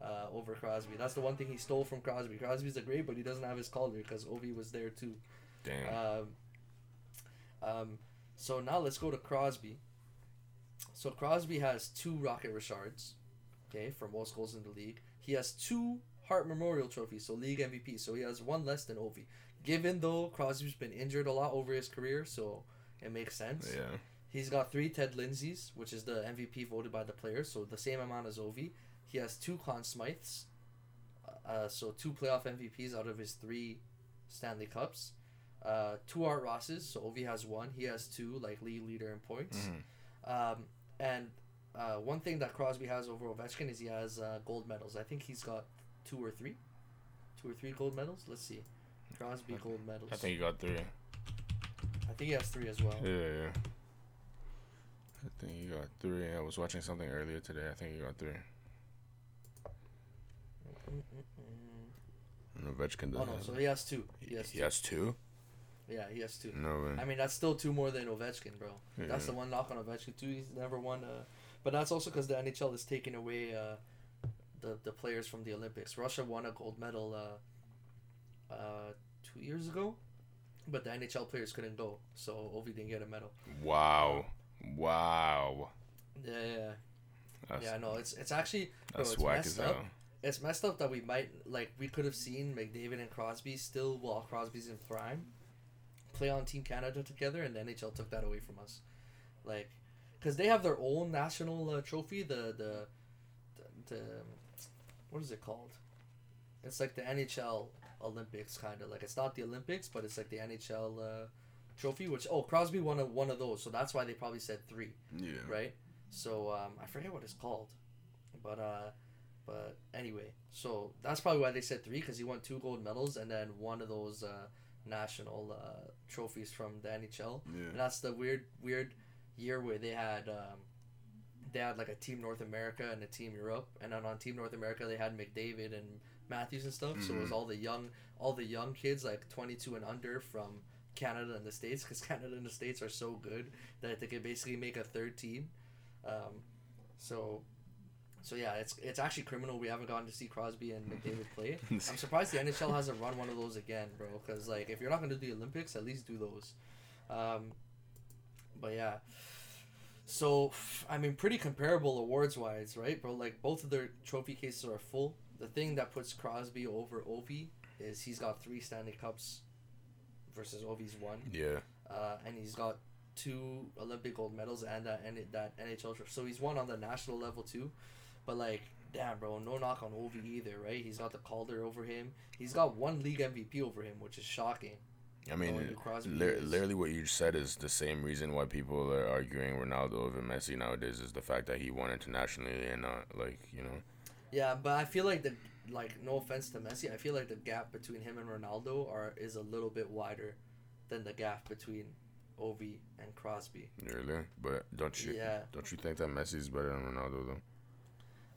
Uh, over Crosby. That's the one thing he stole from Crosby. Crosby's a great, but he doesn't have his Calder because Ovi was there too. Damn. Um, um, so now let's go to Crosby. So Crosby has two Rocket Richards, okay, for most goals in the league. He has two Hart Memorial trophies, so league MVP. So he has one less than Ovi. Given though Crosby's been injured a lot over his career, so it makes sense. yeah. He's got three Ted Lindsays, which is the MVP voted by the players, so the same amount as Ovi. He has two Conn Smythes, uh, so two playoff MVPs out of his three Stanley Cups. Uh, two Art Rosses, so Ovi has one. He has two, like league leader in points. Mhm. Um, and uh, one thing that Crosby has over Ovechkin is he has uh, gold medals. I think he's got two or three, two or three gold medals. Let's see, Crosby gold medals. I think he got three. I think he has three as well. Yeah, yeah. I think he got three. I was watching something earlier today. I think he got three. Mm-mm-mm. And Ovechkin Oh doesn't. no, so he has two. He has he two. has two. Yeah, he has two. No way. I mean, that's still two more than Ovechkin, bro. That's the one knock on Ovechkin too. He's never won a, but that's also because the NHL is taking away uh, the the players from the Olympics. Russia won a gold medal uh, uh, two years ago, but the NHL players couldn't go, so Ovi didn't get a medal. Wow. Wow. Yeah, yeah, That's, yeah. No, it's it's actually bro, it's whack messed up. hell. It's messed up that we might like we could have seen McDavid and Crosby still while Crosby's in prime play on Team Canada together, and the NHL took that away from us. Like, because they have their own national uh, trophy, the, the the the what is it called? It's like the NHL Olympics kind of like it's not the Olympics, but it's like the NHL uh, trophy. Which oh Crosby won a, one of those, so that's why they probably said three Yeah. right? So um, I forget what it's called, but uh, but anyway, so that's probably why they said three because he won two gold medals and then one of those uh, national uh, trophies from the NHL. And that's the weird weird year where they had um, they had like a team North America and a team Europe, and then on Team North America they had McDavid and Matthews and stuff. So it was Mhm. all the young all the young kids like twenty two and under from Canada and the States because Canada and the States are so good that they could basically make a third team. Um, so, so yeah, it's it's actually criminal. We haven't gotten to see Crosby and McDavid play. I'm surprised the NHL hasn't run one of those again, bro. Because like, if you're not gonna do the Olympics, at least do those. Um, but yeah, so I mean, pretty comparable awards wise, right, bro? Like both of their trophy cases are full. The thing that puts Crosby over Ovi is he's got three Stanley Cups versus Ovi's one Yeah. uh, and he's got two Olympic gold medals and that and that NHL. So he's won on the national level too. But like, damn, bro, no knock on Ovi either, right? He's got the Calder over him. He's got one league MVP over him, which is shocking. I mean, who Crosby li- literally what you said is the same reason why people are arguing Ronaldo over Messi nowadays is the fact that he won internationally and not like you know. Yeah, but I feel like the like no offense to Messi, I feel like the gap between him and Ronaldo are is a little bit wider than the gap between Ovi and Crosby. Really, but don't you Yeah. don't you think that Messi is better than Ronaldo though?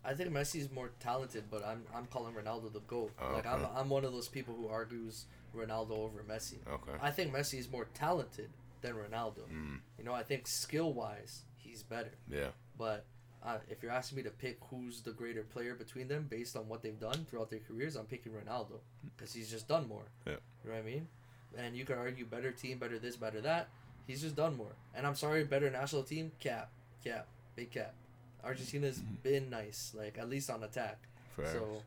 I think Messi is more talented, but I'm I'm calling Ronaldo the GOAT. Oh, like I'm. I'm one of those people who argues Ronaldo over Messi. Okay. I think Messi is more talented than Ronaldo. Mm, You know, I think skill wise he's better. yeah. But uh, if you're asking me to pick who's the greater player between them based on what they've done throughout their careers, I'm picking Ronaldo because he's just done more. Yeah. You know what I mean? And you can argue better team, better this, better that. He's just done more. And I'm sorry, better national team, cap, cap, big cap. Argentina's been nice, like at least on attack. Fair. So,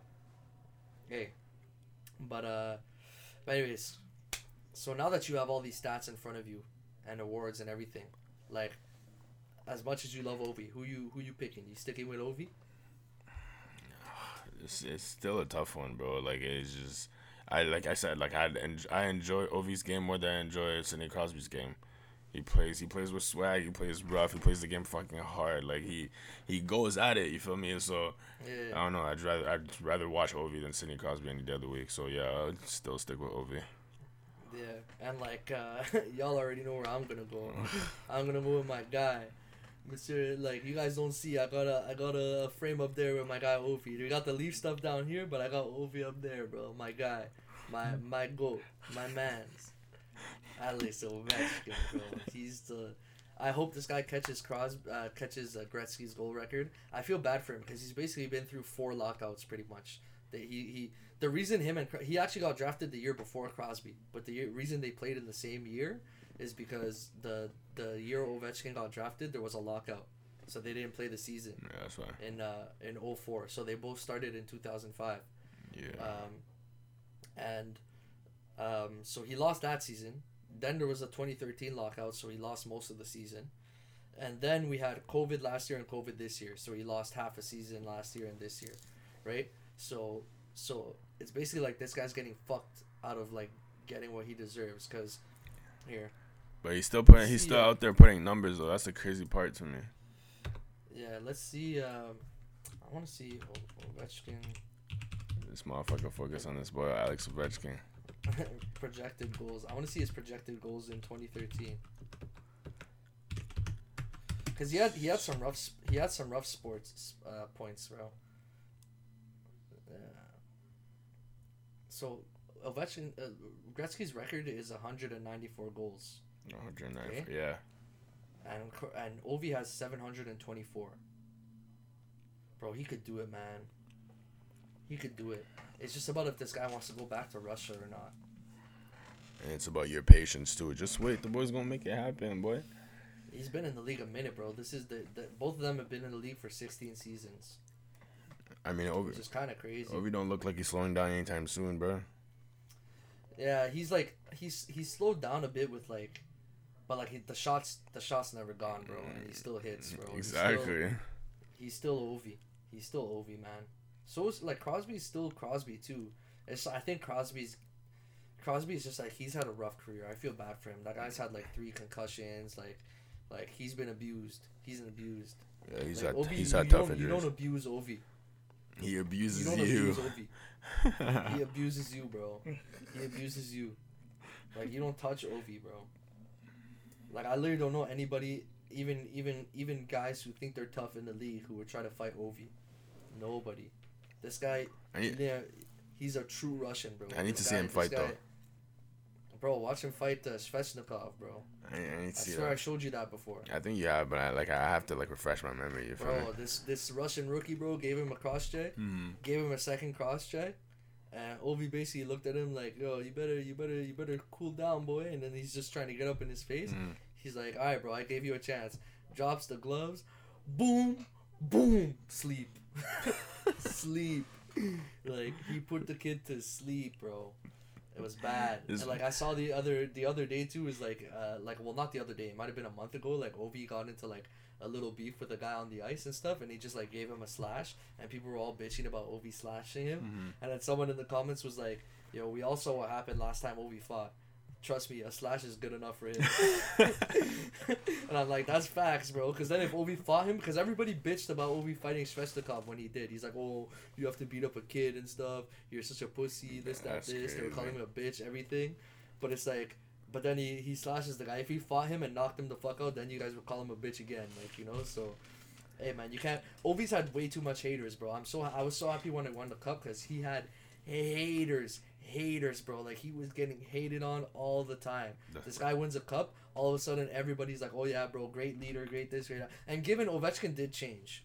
hey, but uh, but anyways, so now that you have all these stats in front of you and awards and everything, like, as much as you love Ovi, who you who you picking? You sticking with Ovi? it's, it's still a tough one, bro. Like it's just I like I said like I en- I enjoy Ovi's game more than I enjoy Sidney Crosby's game. He plays. He plays with swag. He plays rough. He plays the game fucking hard. Like he he goes at it. You feel me? So Yeah. I don't know. I'd rather I'd rather watch Ovi than Sidney Crosby any day of the week. So yeah, I'd still stick with Ovi. Yeah, and like uh, y'all already know where I'm gonna go. I'm gonna go with my guy, Mister. Like you guys don't see, I got a I got a frame up there with my guy Ovi. We got the leaf stuff down here, but I got Ovi up there, bro. My guy, my my goat, my man's. Alex Ovechkin, bro. He's the. I hope this guy catches Cros uh, catches uh, Gretzky's goal record. I feel bad for him because he's basically been through four lockouts pretty much. That he, he the reason him and he actually got drafted the year before Crosby, but the year, reason they played in the same year is because the the year Ovechkin got drafted there was a lockout, so they didn't play the season Yeah, that's why. in uh in 04. So they both started in 2005. Yeah. Um, and um, so he lost that season. Then there was a 2013 lockout, so he lost most of the season. And then we had COVID last year and COVID this year, so he lost half a season last year and this year, right? So so it's basically like this guy's getting fucked out of like getting what he deserves because here but he's still putting. He's still out there putting numbers though. That's the crazy part to me. yeah let's see um, I want to see o- Ovechkin This motherfucker focus on this boy Alex Ovechkin. projected goals. I want to see his projected goals in 2013. Cause he had he had some rough he had some rough sports uh, points, bro. Yeah. So Ovechkin uh, Gretzky's record is 194 goals, 109. Okay. Yeah. and and Ovi has 724. Bro, he could do it, man. He could do it. It's just about if this guy wants to go back to Russia or not. And it's about your patience too. Just wait. The boy's gonna make it happen, boy. He's been in the league a minute, bro. This is the, the both of them have been in the league for 16 seasons, I mean, which Ovi, is kind of crazy. Ovi don't look like he's slowing down anytime soon, bro. Yeah, he's like he's he's slowed down a bit with like, but like he, the shots the shots never gone, bro, and he still hits, bro. He's still- Exactly. He's still Ovi. He's still Ovi, man. So is like Crosby's still Crosby too. It's I think Crosby's Crosby's just like he's had a rough career. I feel bad for him. That guy's had like three concussions. Like like he's been abused. He's been abused. Yeah, he's like, had Ovi, he's had tough don't, You injuries. don't abuse Ovi. He You abuses don't you. abuse Ovi. He abuses you, bro. He abuses you. Like you don't touch Ovi, bro. Like I literally don't know anybody, even even even guys who think they're tough in the league who would try to fight Ovi. Nobody. This guy, need- yeah, he's a true Russian, bro. I need This to see him fight, though. Bro, watch him fight uh, Svechnikov, bro. I, I need to I see swear I showed you that before. I think you have, but I like I have to like refresh my memory. You me? This this Russian rookie, bro, gave him a cross check. Mm. gave him a second cross check, and Ovi basically looked at him like, "Yo, you better, you better, you better cool down, boy." And then he's just trying to get up in his face. Mm. He's like, "All right, bro, I gave you a chance." Drops the gloves, boom, boom, sleep, sleep. Like he put the kid to sleep, bro. It was bad. And like I saw the other the other day too is like uh like well not the other day it might have been a month ago like Ovi got into like a little beef with a guy on the ice and stuff and he just like gave him a slash and people were all bitching about Ovi slashing him Mhm. and then someone in the comments was like yo we all saw what happened last time Ovi fought trust me a slash is good enough for him. And I'm like that's facts bro. Because then if Ovi fought him because everybody bitched about Ovi fighting Svechnikov when he did. He's like oh you have to beat up a kid and stuff. You're such a pussy this that That's this. They were calling him a bitch everything. But it's like but then he, he slashes the guy. If he fought him and knocked him the fuck out, then you guys would call him a bitch again. Like, you know, so hey man, you can't Ovi's had way too much haters, bro. I'm so I was so happy when I won the cup because he had haters, haters, bro. Like he was getting hated on all the time. The- This guy wins a cup, all of a sudden everybody's like, Oh yeah, bro, great leader, great this, great that. And given Ovechkin did change.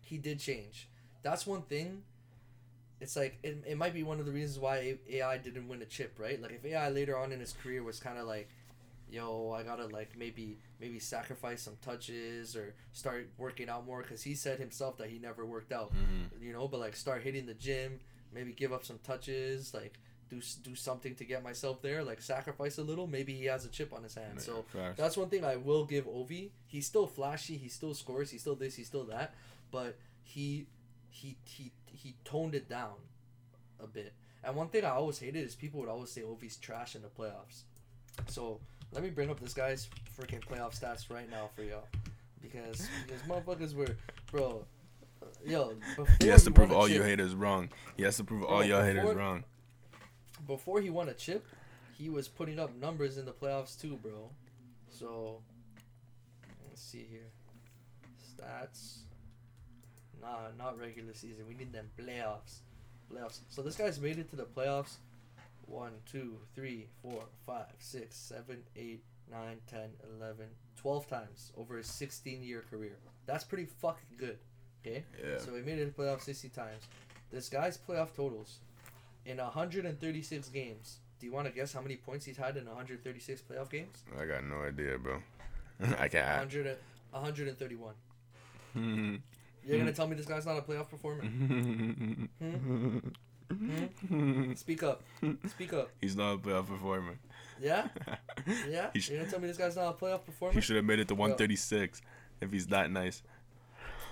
He did change. That's one thing it's like it, it might be one of the reasons why AI didn't win a chip, right? Like if AI later on in his career was kind of like, yo, I gotta like maybe maybe sacrifice some touches or start working out more because he said himself that he never worked out, Mhm. you know. But like start hitting the gym, maybe give up some touches, like do do something to get myself there, like sacrifice a little. Maybe he has a chip on his hand. So that's one thing I will give Ovi. He's still flashy. He still scores. He's still this. He's still that. But he he he he toned it down a bit. And one thing I always hated is people would always say Ovi's trash in the playoffs. So let me bring up this guy's freaking playoff stats right now for y'all, because because motherfuckers were, bro, yo. He has to prove all your haters wrong. He has to prove all your haters wrong. Before he won a chip, he was putting up numbers in the playoffs too, bro. So let's see here, stats. Nah, not regular season. We need them playoffs. Playoffs. So this guy's made it to the playoffs. One, two, three, four, five, six, seven, eight, nine, ten, eleven, twelve times over his 16 year career. That's pretty fucking good. Okay? Yeah. So he made it to playoffs 60 times. This guy's playoff totals in 136 games. Do you want to guess how many points he's had in 136 playoff games? I got no idea, bro. I can't. 100, and- 131. I- You're going to tell me this guy's not a playoff performer? Hmm? Hmm? Speak up. Speak up. He's not a playoff performer. Yeah? Yeah? Sh- You're going to tell me this guy's not a playoff performer? He should have made it to 136 if he's that nice.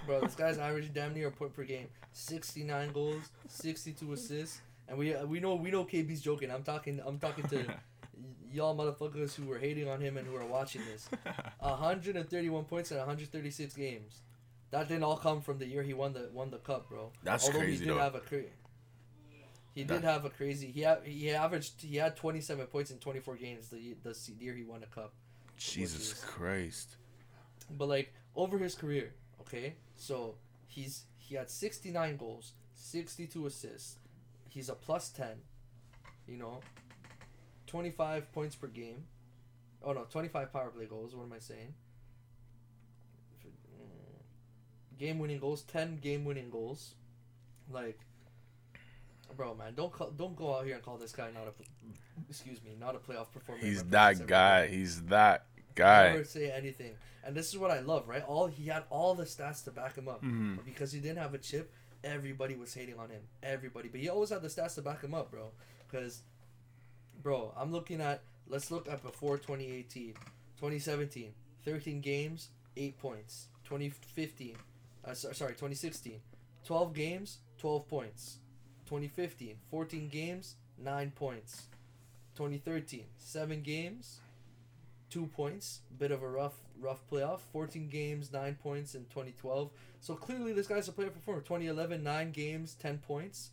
Bro, this guy's averaging damn near a point per game. 69 goals, 62 assists. And we we know we know KB's joking. I'm talking I'm talking to y'all motherfuckers who were hating on him and who are watching this. 131 points in 136 games. That didn't all come from the year he won the won the cup, bro. That's Although crazy he did though. have a cra- he did have a crazy. He ha- he averaged he had 27 points in 24 games the the year he won the cup. Jesus is- Christ. But like over his career, okay, so he's he had 69 goals, 62 assists. He's a plus 10, you know, 25 points per game. Oh no, 25 power play goals. What am I saying? Mm, game winning goals, 10 game winning goals. Like, bro, man, don't call, don't go out here and call this guy not a, excuse me, not a playoff performer. He's that guy. He's that guy. Never say anything. And this is what I love, right? All he had all the stats to back him up. Mhm. But because he didn't have a chip, everybody was hating on him. Everybody. But he always had the stats to back him up, bro. Because, bro, I'm looking at, let's look at before 2018. 2017, 13 games, 8 points. 2015, uh, sorry, 2016, 12 games, 12 points. 2015, 14 games, 9 points. 2013, 7 games, 2 points. Bit of a rough rough playoff. 14 games, 9 points in 2012. So clearly this guy's a player performer. 2011, 9 games, 10 points.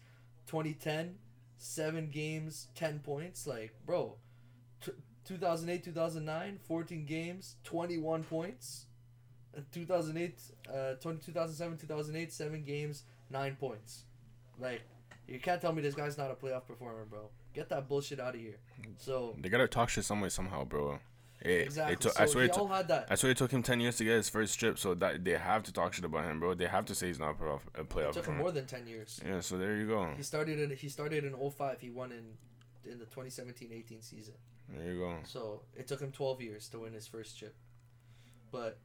2010, 7 games, 10 points. Like, bro, t- 2008, 2009, 14 games, 21 points. Uh, 2008, uh, 20, 2007, 2008, 7 games, 9 points. Like, you can't tell me this guy's not a playoff performer, bro. Get that bullshit out of here. So, They gotta talk shit some way somehow, bro. It, exactly. It took, so I swear it took. all had that. I swear it took him ten years to get his first strip, so that they have to talk shit about him, bro. They have to say he's not a playoff, a It took him more than 10 years. Yeah, so there you go. He started in he started in 05. He won in in the 2017-18 season. There you go. So it took him 12 years to win his first chip. But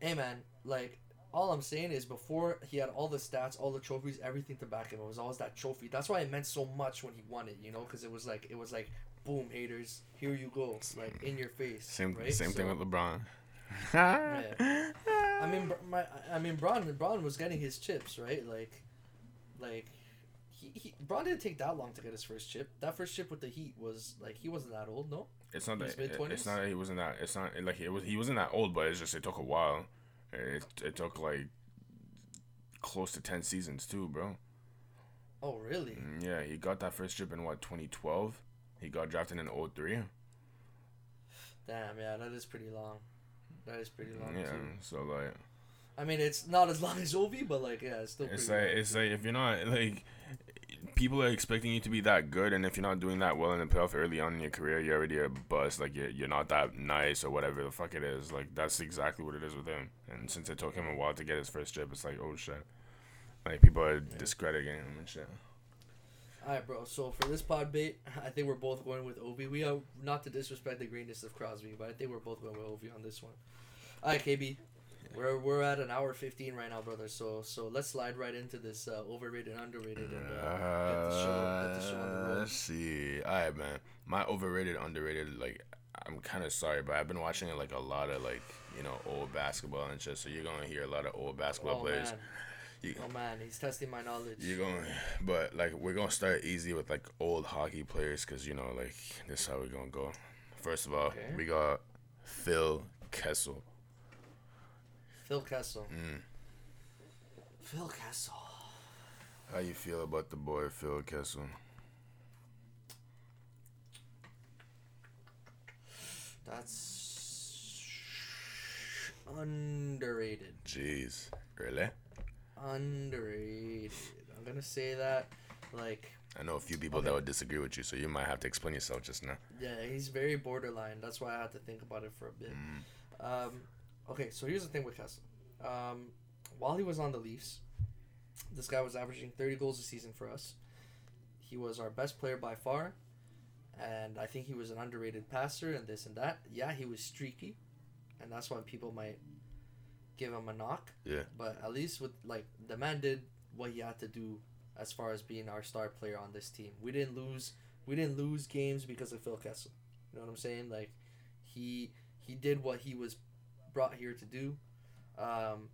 hey man, like all I'm saying is before he had all the stats, all the trophies, everything to back him. It was always that trophy. That's why it meant so much when he won it, you know, because it was like it was like boom haters, here you go, like in your face. Same right? same thing with LeBron. I mean, my, I mean, Bron, Bron was getting his chips, right? Like, like, he, he, Bron didn't take that long to get his first chip. That first chip with the Heat was like he wasn't that old, no. It's not He's that it- mid-twenties? it's not that he wasn't that it's not like it was he wasn't that old, but it's just it took a while. It it took like close to ten seasons too, bro. Oh, really? Mm, Yeah, he got that first chip in what 2012. He got drafted in 03. Damn, yeah, that is pretty long. That is pretty long Yeah, too. so like I mean, it's not as long as Ovi, but like, yeah, it's still it's pretty. like long. it's like if you're not like people are expecting you to be that good, and if you're not doing that well in the playoff early on in your career, you're already a bust. Like you're you're not that nice or whatever the fuck it is. Like that's exactly what it is with him. And since it took him a while to get his first chip, it's like oh shit. Like people are discrediting him and shit. All right, bro. So for this pod bait, I think we're both going with Ovi. We are not to disrespect the greatness of Crosby, but I think we're both going with Ovi on this one. All right, KB. We're, we're at an hour fifteen right now, brother. So so let's slide right into this uh, overrated, underrated, and uh, the show the show on the Uh, road. let's see. All right, man. My overrated, underrated. Like, I'm kind of sorry, but I've been watching like a lot of like you know old basketball and shit. So you're gonna hear a lot of old basketball Oh players. man, You, oh man, he's testing my knowledge. you're going, but like we're gonna start easy with like old hockey players, cause you know like this is how we're gonna go. First of all, Okay. we got Phil Kessel. Phil Kessel. Mm. Phil Kessel. How you feel about the boy Phil Kessel? That's underrated. Jeez, really? Underrated. I'm gonna say that. Like, I know a few people that would disagree with you, so you might have to explain yourself just now. yeah, he's very borderline. That's why I had to think about it for a bit. Mm. Um, okay, so here's the thing with Kessel. Um, while he was on the Leafs, this guy was averaging 30 goals a season for us. He was our best player by far, and I think he was an underrated passer and this and that. Yeah, he was streaky, and that's why people might give him a knock. Yeah. But at least with like the man did what he had to do as far as being our star player on this team. We didn't lose. We didn't lose games because of Phil Kessel. You know what I'm saying? Like he he did what he was brought here to do. Um,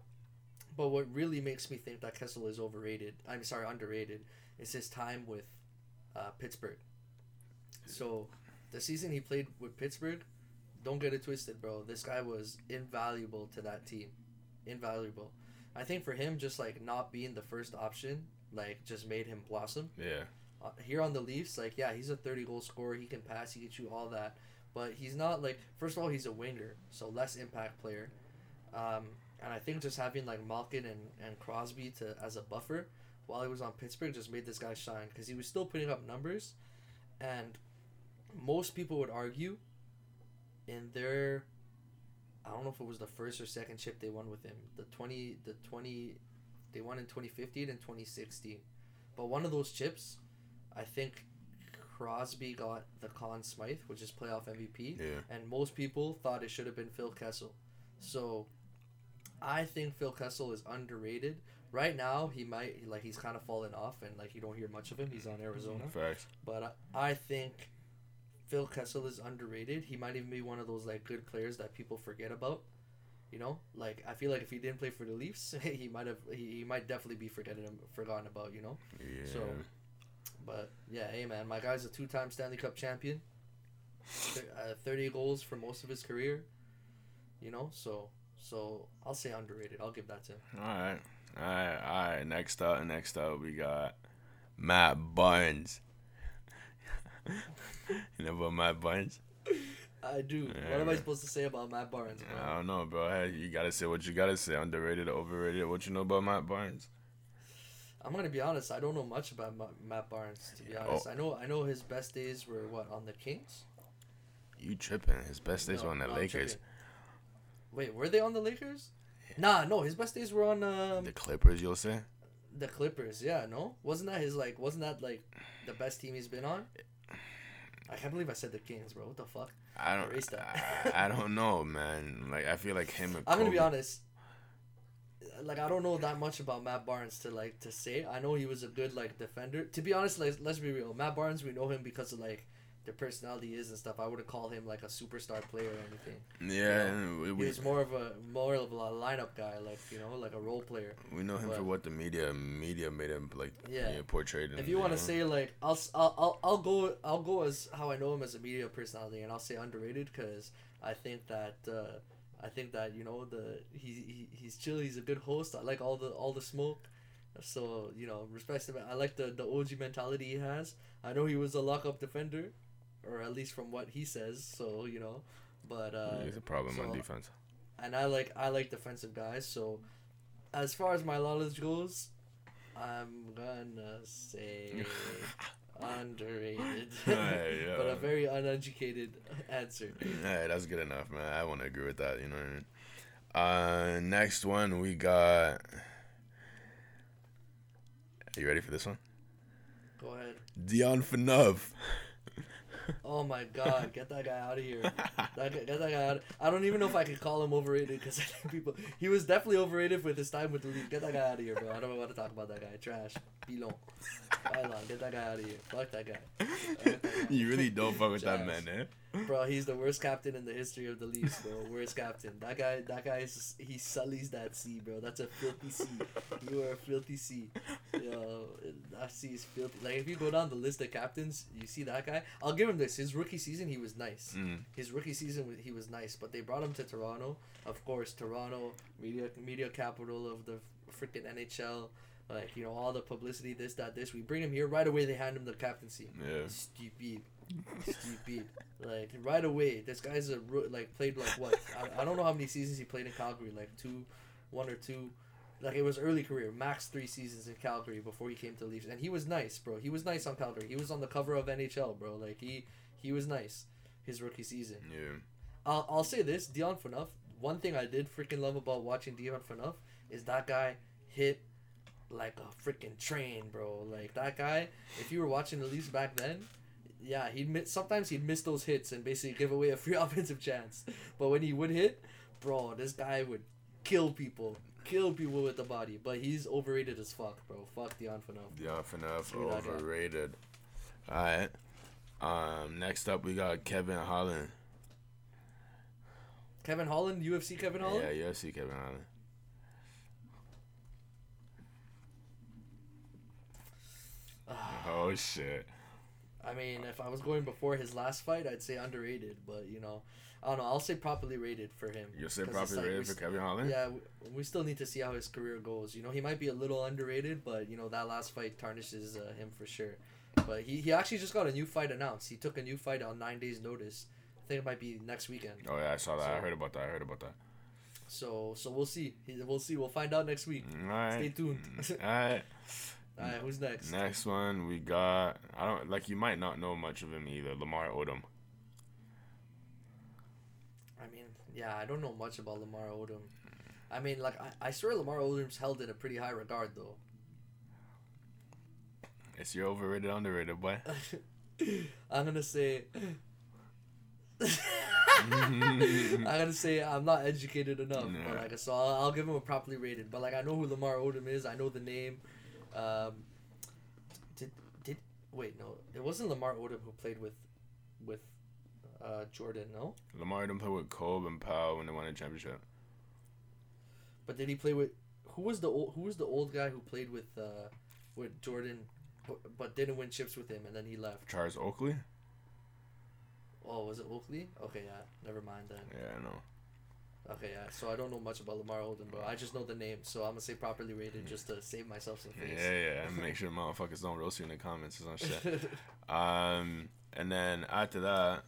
but what really makes me think that Kessel is overrated, I'm sorry, underrated, is his time with uh, Pittsburgh. So the season he played with Pittsburgh, don't get it twisted, bro. This guy was invaluable to that team. Invaluable. I think for him, just like not being the first option, like just made him blossom Yeah. uh, here on the Leafs, like yeah, he's a thirty goal scorer. He can pass. He can shoot all that. But he's not like first of all he's a winger, so less impact player. Um, and I think just having like Malkin and, and Crosby to as a buffer while he was on Pittsburgh just made this guy shine because he was still putting up numbers, and most people would argue in their I don't know if it was the first or second chip they won with him. The twenty the twenty they won in twenty fifteen and twenty sixteen. But one of those chips, I think Crosby got the Conn Smythe, which is playoff MVP, Yeah. and most people thought it should have been Phil Kessel. So I think Phil Kessel is underrated. Right now, he might like he's kind of fallen off, and like you don't hear much of him. He's on Arizona, Facts. but I, I think Phil Kessel is underrated. He might even be one of those like good players that people forget about. You know, like I feel like if he didn't play for the Leafs, he might have he, he might definitely be forgetting forgotten about. You know. Yeah. So, but yeah, hey man, my guy's a two-time Stanley Cup champion. Uh, Thirty goals for most of his career. You know, so so I'll say underrated. I'll give that to him. all right. All right. All right. Next up. Next up, we got Matt Barnes. you know about Matt Barnes? I do. Yeah, what am I supposed to say about Matt Barnes? bro? I don't know, bro. Hey, you gotta say what you gotta say. Underrated, overrated. What you know about Matt Barnes? I'm gonna be honest. I don't know much about Ma- Matt Barnes. To be honest, I know I know his best days were what on the Kings. You tripping? His best days No, were on the no, Lakers. Wait, were they on the Lakers? Nah, no. His best days were on um, The Clippers, you'll say? the Clippers. Yeah, no. Wasn't that his like? Wasn't that like the best team he's been on? I can't believe I said the Kings, bro. What the fuck? I don't. Erase that. I, I don't know, man. Like I feel like him and I'm gonna be honest. Like I don't know that much about Matt Barnes to like to say. I know he was a good like defender. To be honest, like let's be real. Matt Barnes, we know him because of like the personality is and stuff. I wouldn't call him like a superstar player or anything. Yeah, we, He we, was more of a more of a lineup guy, like you know, like a role player. we know him for what the media media made him like Yeah. portrayed. Him, If you want to say like I'll, I'll I'll I'll go I'll go as how I know him as a media personality, and I'll say underrated because I think that uh, I think that you know the he, he he's chill. He's a good host. I like all the all the smoke. So you know, respect him. I like the the OG mentality he has. I know he was a lockup defender, or at least from what he says. So you know, but uh, he's a problem on defense. and I like I like defensive guys. So as far as my knowledge goes, I'm gonna say underrated, Hey, yo. but a very uneducated answer. Hey, that's good enough, man. I want to agree with that. You know what I mean? Uh, next one we got. Are you ready for this one? Go ahead. Dion Phaneuf. Oh my God, get that guy out of here. That get that guy out. I don't even know if I could call him overrated because I think people. He was definitely overrated with his time with the league. Get that guy out of here, bro. I don't want to talk about that guy. Trash. Pilon. Pilon, get that guy out of here. Fuck that guy. That guy. You really don't fuck with that man, eh? Bro, he's the worst captain in the history of the Leafs, bro. Worst captain. That guy, that guy is he sullies that sea, bro. That's a filthy sea. You are a filthy sea. Yo, that sea filthy. Like if you go down the list of captains, you see that guy. I'll give him this. His rookie season, he was nice. Mm. His rookie season, he was nice. But they brought him to Toronto. Of course, Toronto, media media capital of the freaking NHL. Like you know all the publicity, this, that, this. We bring him here right away. They hand him the captaincy. Yeah. Stupid. Stupid. Like right away, this guy's a like played like what? I, I don't know how many seasons he played in Calgary. Like two, one or two. Like it was early career, max three seasons in Calgary before he came to Leafs, and he was nice, bro. He was nice on Calgary. He was on the cover of NHL, bro. Like he he was nice. His rookie season. Yeah. I'll, I'll say this, Dion Phaneuf. One thing I did freaking love about watching Dion Phaneuf is that guy hit like a freaking train, bro. Like that guy. If you were watching the Leafs back then, yeah, he'd miss. Sometimes he'd miss those hits and basically give away a free offensive chance. But when he would hit, bro, this guy would kill people, kill people with the body. But he's overrated as fuck, bro. Fuck Dion Phaneuf. Yeah, enough Screw that guy. overrated. Alright. Um, next up we got Kevin Holland. Kevin Holland, UFC Kevin Holland. Yeah, UFC Kevin Holland. Oh shit. I mean, if I was going before his last fight, I'd say underrated. But you know, I don't know. I'll say properly rated for him. You say properly like rated for Kevin Holland? Yeah, we, we still need to see how his career goes. You know, he might be a little underrated, but you know that last fight tarnishes uh, him for sure. But he, he actually just got a new fight announced. He took a new fight on nine days' notice. I think it might be next weekend. Oh yeah, I saw that. I heard about that. I heard about that. So so we'll see. We'll see. We'll find out next week. Alright. Stay tuned. Alright. All right, who's next? Next one we got I don't like you might not know much of him either. Lamar Odom. I mean, yeah, I don't know much about Lamar Odom. I mean, like I, I swear Lamar Odom's held in a pretty high regard though. It's your overrated, underrated boy. I'm gonna say. I'm gonna say I'm not educated enough, but like so I'll, I'll give him a properly rated. But like I know who Lamar Odom is. I know the name. Um, did did wait no? It wasn't Lamar Odom who played with with uh, Jordan. No, Lamar didn't play with Kobe and Pau when they won a championship. but did he play with who was the old, who was the old guy who played with uh, with Jordan, but, but didn't win chips with him and then he left? Charles Oakley? Oh, was it Oakley? Okay, yeah, never mind then. Yeah, I know. Okay, yeah. So I don't know much about Lamar Odom, bro. I just know the name, so I'm gonna say properly rated just to save myself some Yeah, face. yeah. and Make sure motherfuckers don't roast you in the comments or some shit. Um, and then after that,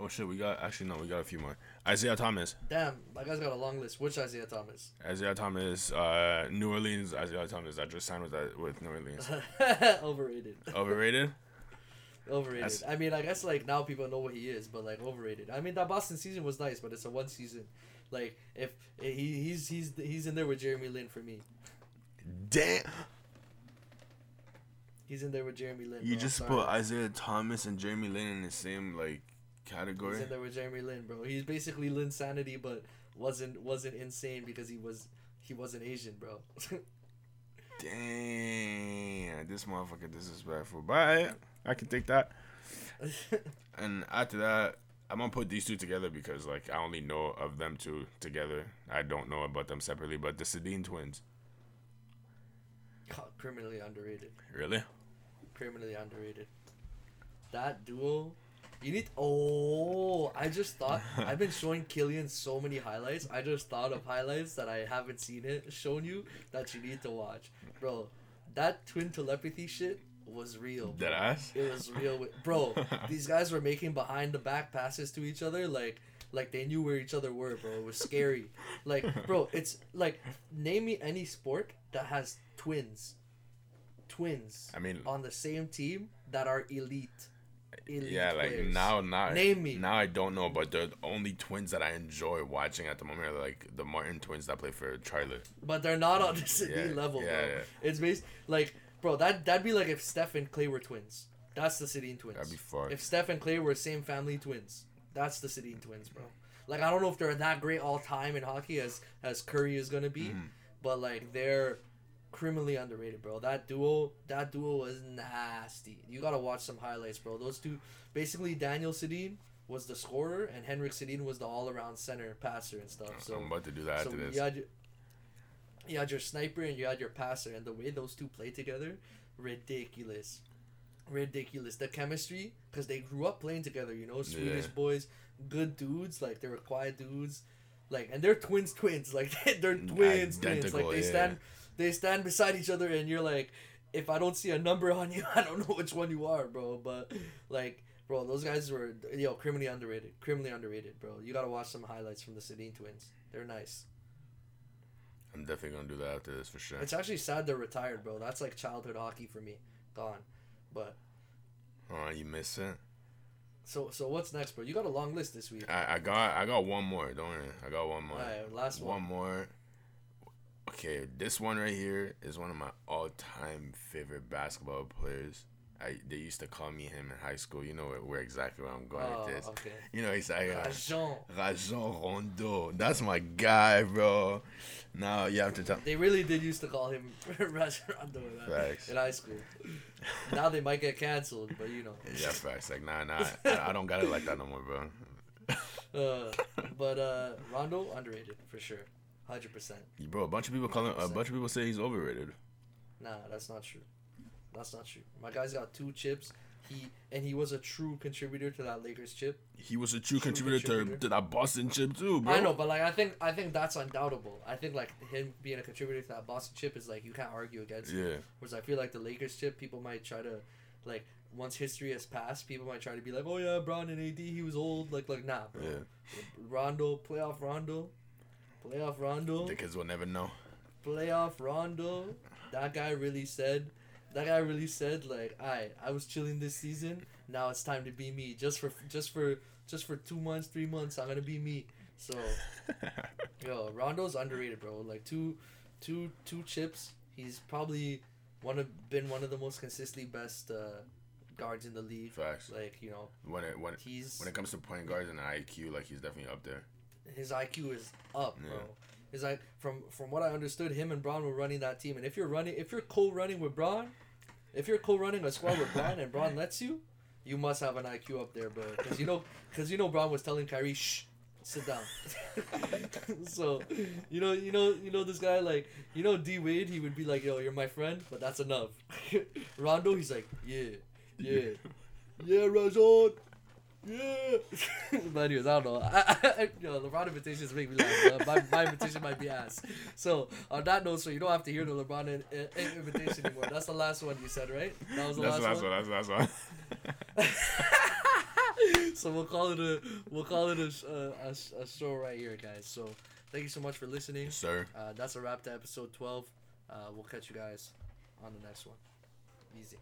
oh shit, we got actually no, we got a few more. Isaiah Thomas, Damn, my guy's got a long list. Which Isaiah Thomas? Isaiah Thomas, uh, New Orleans, Isaiah Thomas that just signed with that with New Orleans. overrated. Overrated? Overrated. That's- I mean, I guess like now people know what he is, but like overrated. I mean, that Boston season was nice, but it's a one season. Like if he he's he's he's in there with Jeremy Lin for me. Damn, He's in there with Jeremy Lin. you bro. just put. Isaiah Thomas and Jeremy Lin in the same like He's category. in there with Jeremy Lin, bro. He's basically Lin sanity, but wasn't wasn't insane because he was he wasn't Asian, bro. Damn, this motherfucker disrespectful. But I can take that. And after that, I'm gonna put these two together because like I only know of them two together. I don't know about them separately. But the Sedin twins, God, criminally underrated. really? Criminally underrated. That duo, you need. Oh, I just thought I've been showing Killian so many highlights. I just thought of highlights that I haven't seen it shown you that you need to watch, bro. That twin telepathy shit was real. bro. Dead ass. It was real, bro. these guys were making behind the back passes to each other, like like they knew where each other were, bro. It was scary. Like, bro, it's like name me any sport that has twins, twins I mean, on the same team that are elite. Elite yeah, like players. now, now, Name me. Now I don't know, but the only twins that I enjoy watching at the moment are like the Martin twins that play for Charlotte. but they're not on this elite Yeah, level, yeah, bro. yeah. It's based like, bro. That that'd be like if Steph and Clay were twins. That's the Sedin twins. That'd be fucked. If Steph and Clay were same family twins, that's the Sedin twins, bro. Like I don't know if they're that great all time in hockey as as Curry is gonna be, Mhm. but like they're criminally underrated, bro. That duo, that duo was nasty. You gotta watch some highlights, bro. Those two, basically, Daniel Sedin was the scorer, and Henrik Sedin was the all-around center passer and stuff. So I'm about to do that so after this. you had your, you had your sniper and you had your passer, and the way those two play together, ridiculous, ridiculous. The chemistry, because they grew up playing together. You know, Swedish Yeah. boys, good dudes. Like they were quiet dudes. Like and they're twins, twins. Like they're twins, twins. Like Identical, they yeah. They stand beside each other, and you're like, if I don't see a number on you, I don't know which one you are, bro. But like. Bro, those guys were yo criminally underrated. Criminally underrated, bro. You gotta watch some highlights from the Sedin twins. They're nice. I'm definitely gonna do that after this for sure. It's actually sad they're retired, bro. That's like childhood hockey for me. Gone. But Oh, you miss it. so so what's next, bro? You got a long list this week. I, I got I got one more. Don't worry. I got one more. Alright, last one one. more. Okay, this one right here is one of my all-time favorite basketball players. I they used to call me him in high school. You know where, exactly where I'm going Oh, with this. okay. You know he's like uh, Rajon. Rajon Rondo. That's my guy, bro. Now you have to tell. They really did used to call him Rajon Rondo in high school. now they might get canceled, but you know. Yeah, facts. Like nah, nah. I, I don't got it like that no more, bro. Uh, but uh, Rondo underrated for sure, hundred percent. Bro, a bunch of people call him. A bunch of people say he's overrated. Nah, that's not true. That's not true. My guy's got two chips. He and he was a true contributor to that Lakers chip. He was a true, True contributor, to, contributor. to that Boston chip too, bro. I know, but like I think I think that's undoubtable. I think like him being a contributor to that Boston chip is like you can't argue against. Yeah. Whereas I feel like the Lakers chip, people might try to, like, once history has passed, people might try to be like, oh yeah, Bron and AD, he was old. Like, like nah, bro. Yeah. Rondo, playoff Rondo, playoff Rondo, The kids will never know. playoff Rondo. That guy really said, that guy really said like, I I was chilling this season. Now it's time to be me. Just for just for just for two months, three months, I'm gonna be me. So yo, Rondo's underrated, bro. Like two, two, two chips. He's probably one of been one of the most consistently best uh, guards in the league. Facts. Like you know, When it when he's when it comes to point guards and IQ, like he's definitely up there. His IQ is up, bro. Yeah. His like from from what I understood, him and Bron were running that team, and if you're running, if you're co-running with Bron, if you're co-running a squad with Bron and Bron lets you, you must have an IQ up there, bro. Because you know, because you know, Bron was telling Kyrie, "Shh, sit down." so, you know, you know, you know this guy like, you know, D Wade, he would be like, "Yo, you're my friend, but that's enough." Rondo, he's like, "Yeah, yeah, yeah, Rajon." Yeah. but anyways, I don't know. I, I, I, yo, LeBron invitations make me laugh. Uh, my, my invitation might be ass. So on that note, so you don't have to hear the LeBron in, in, invitation anymore. That's the last one you said, right? That was the That's the last, last one. one. That's the last one. so we'll call it a we'll call it a, uh, a, a show right here, guys. So thank you so much for listening. Sir. Uh, that's a wrap to episode twelve. Uh, we'll catch you guys on the next one. Easy.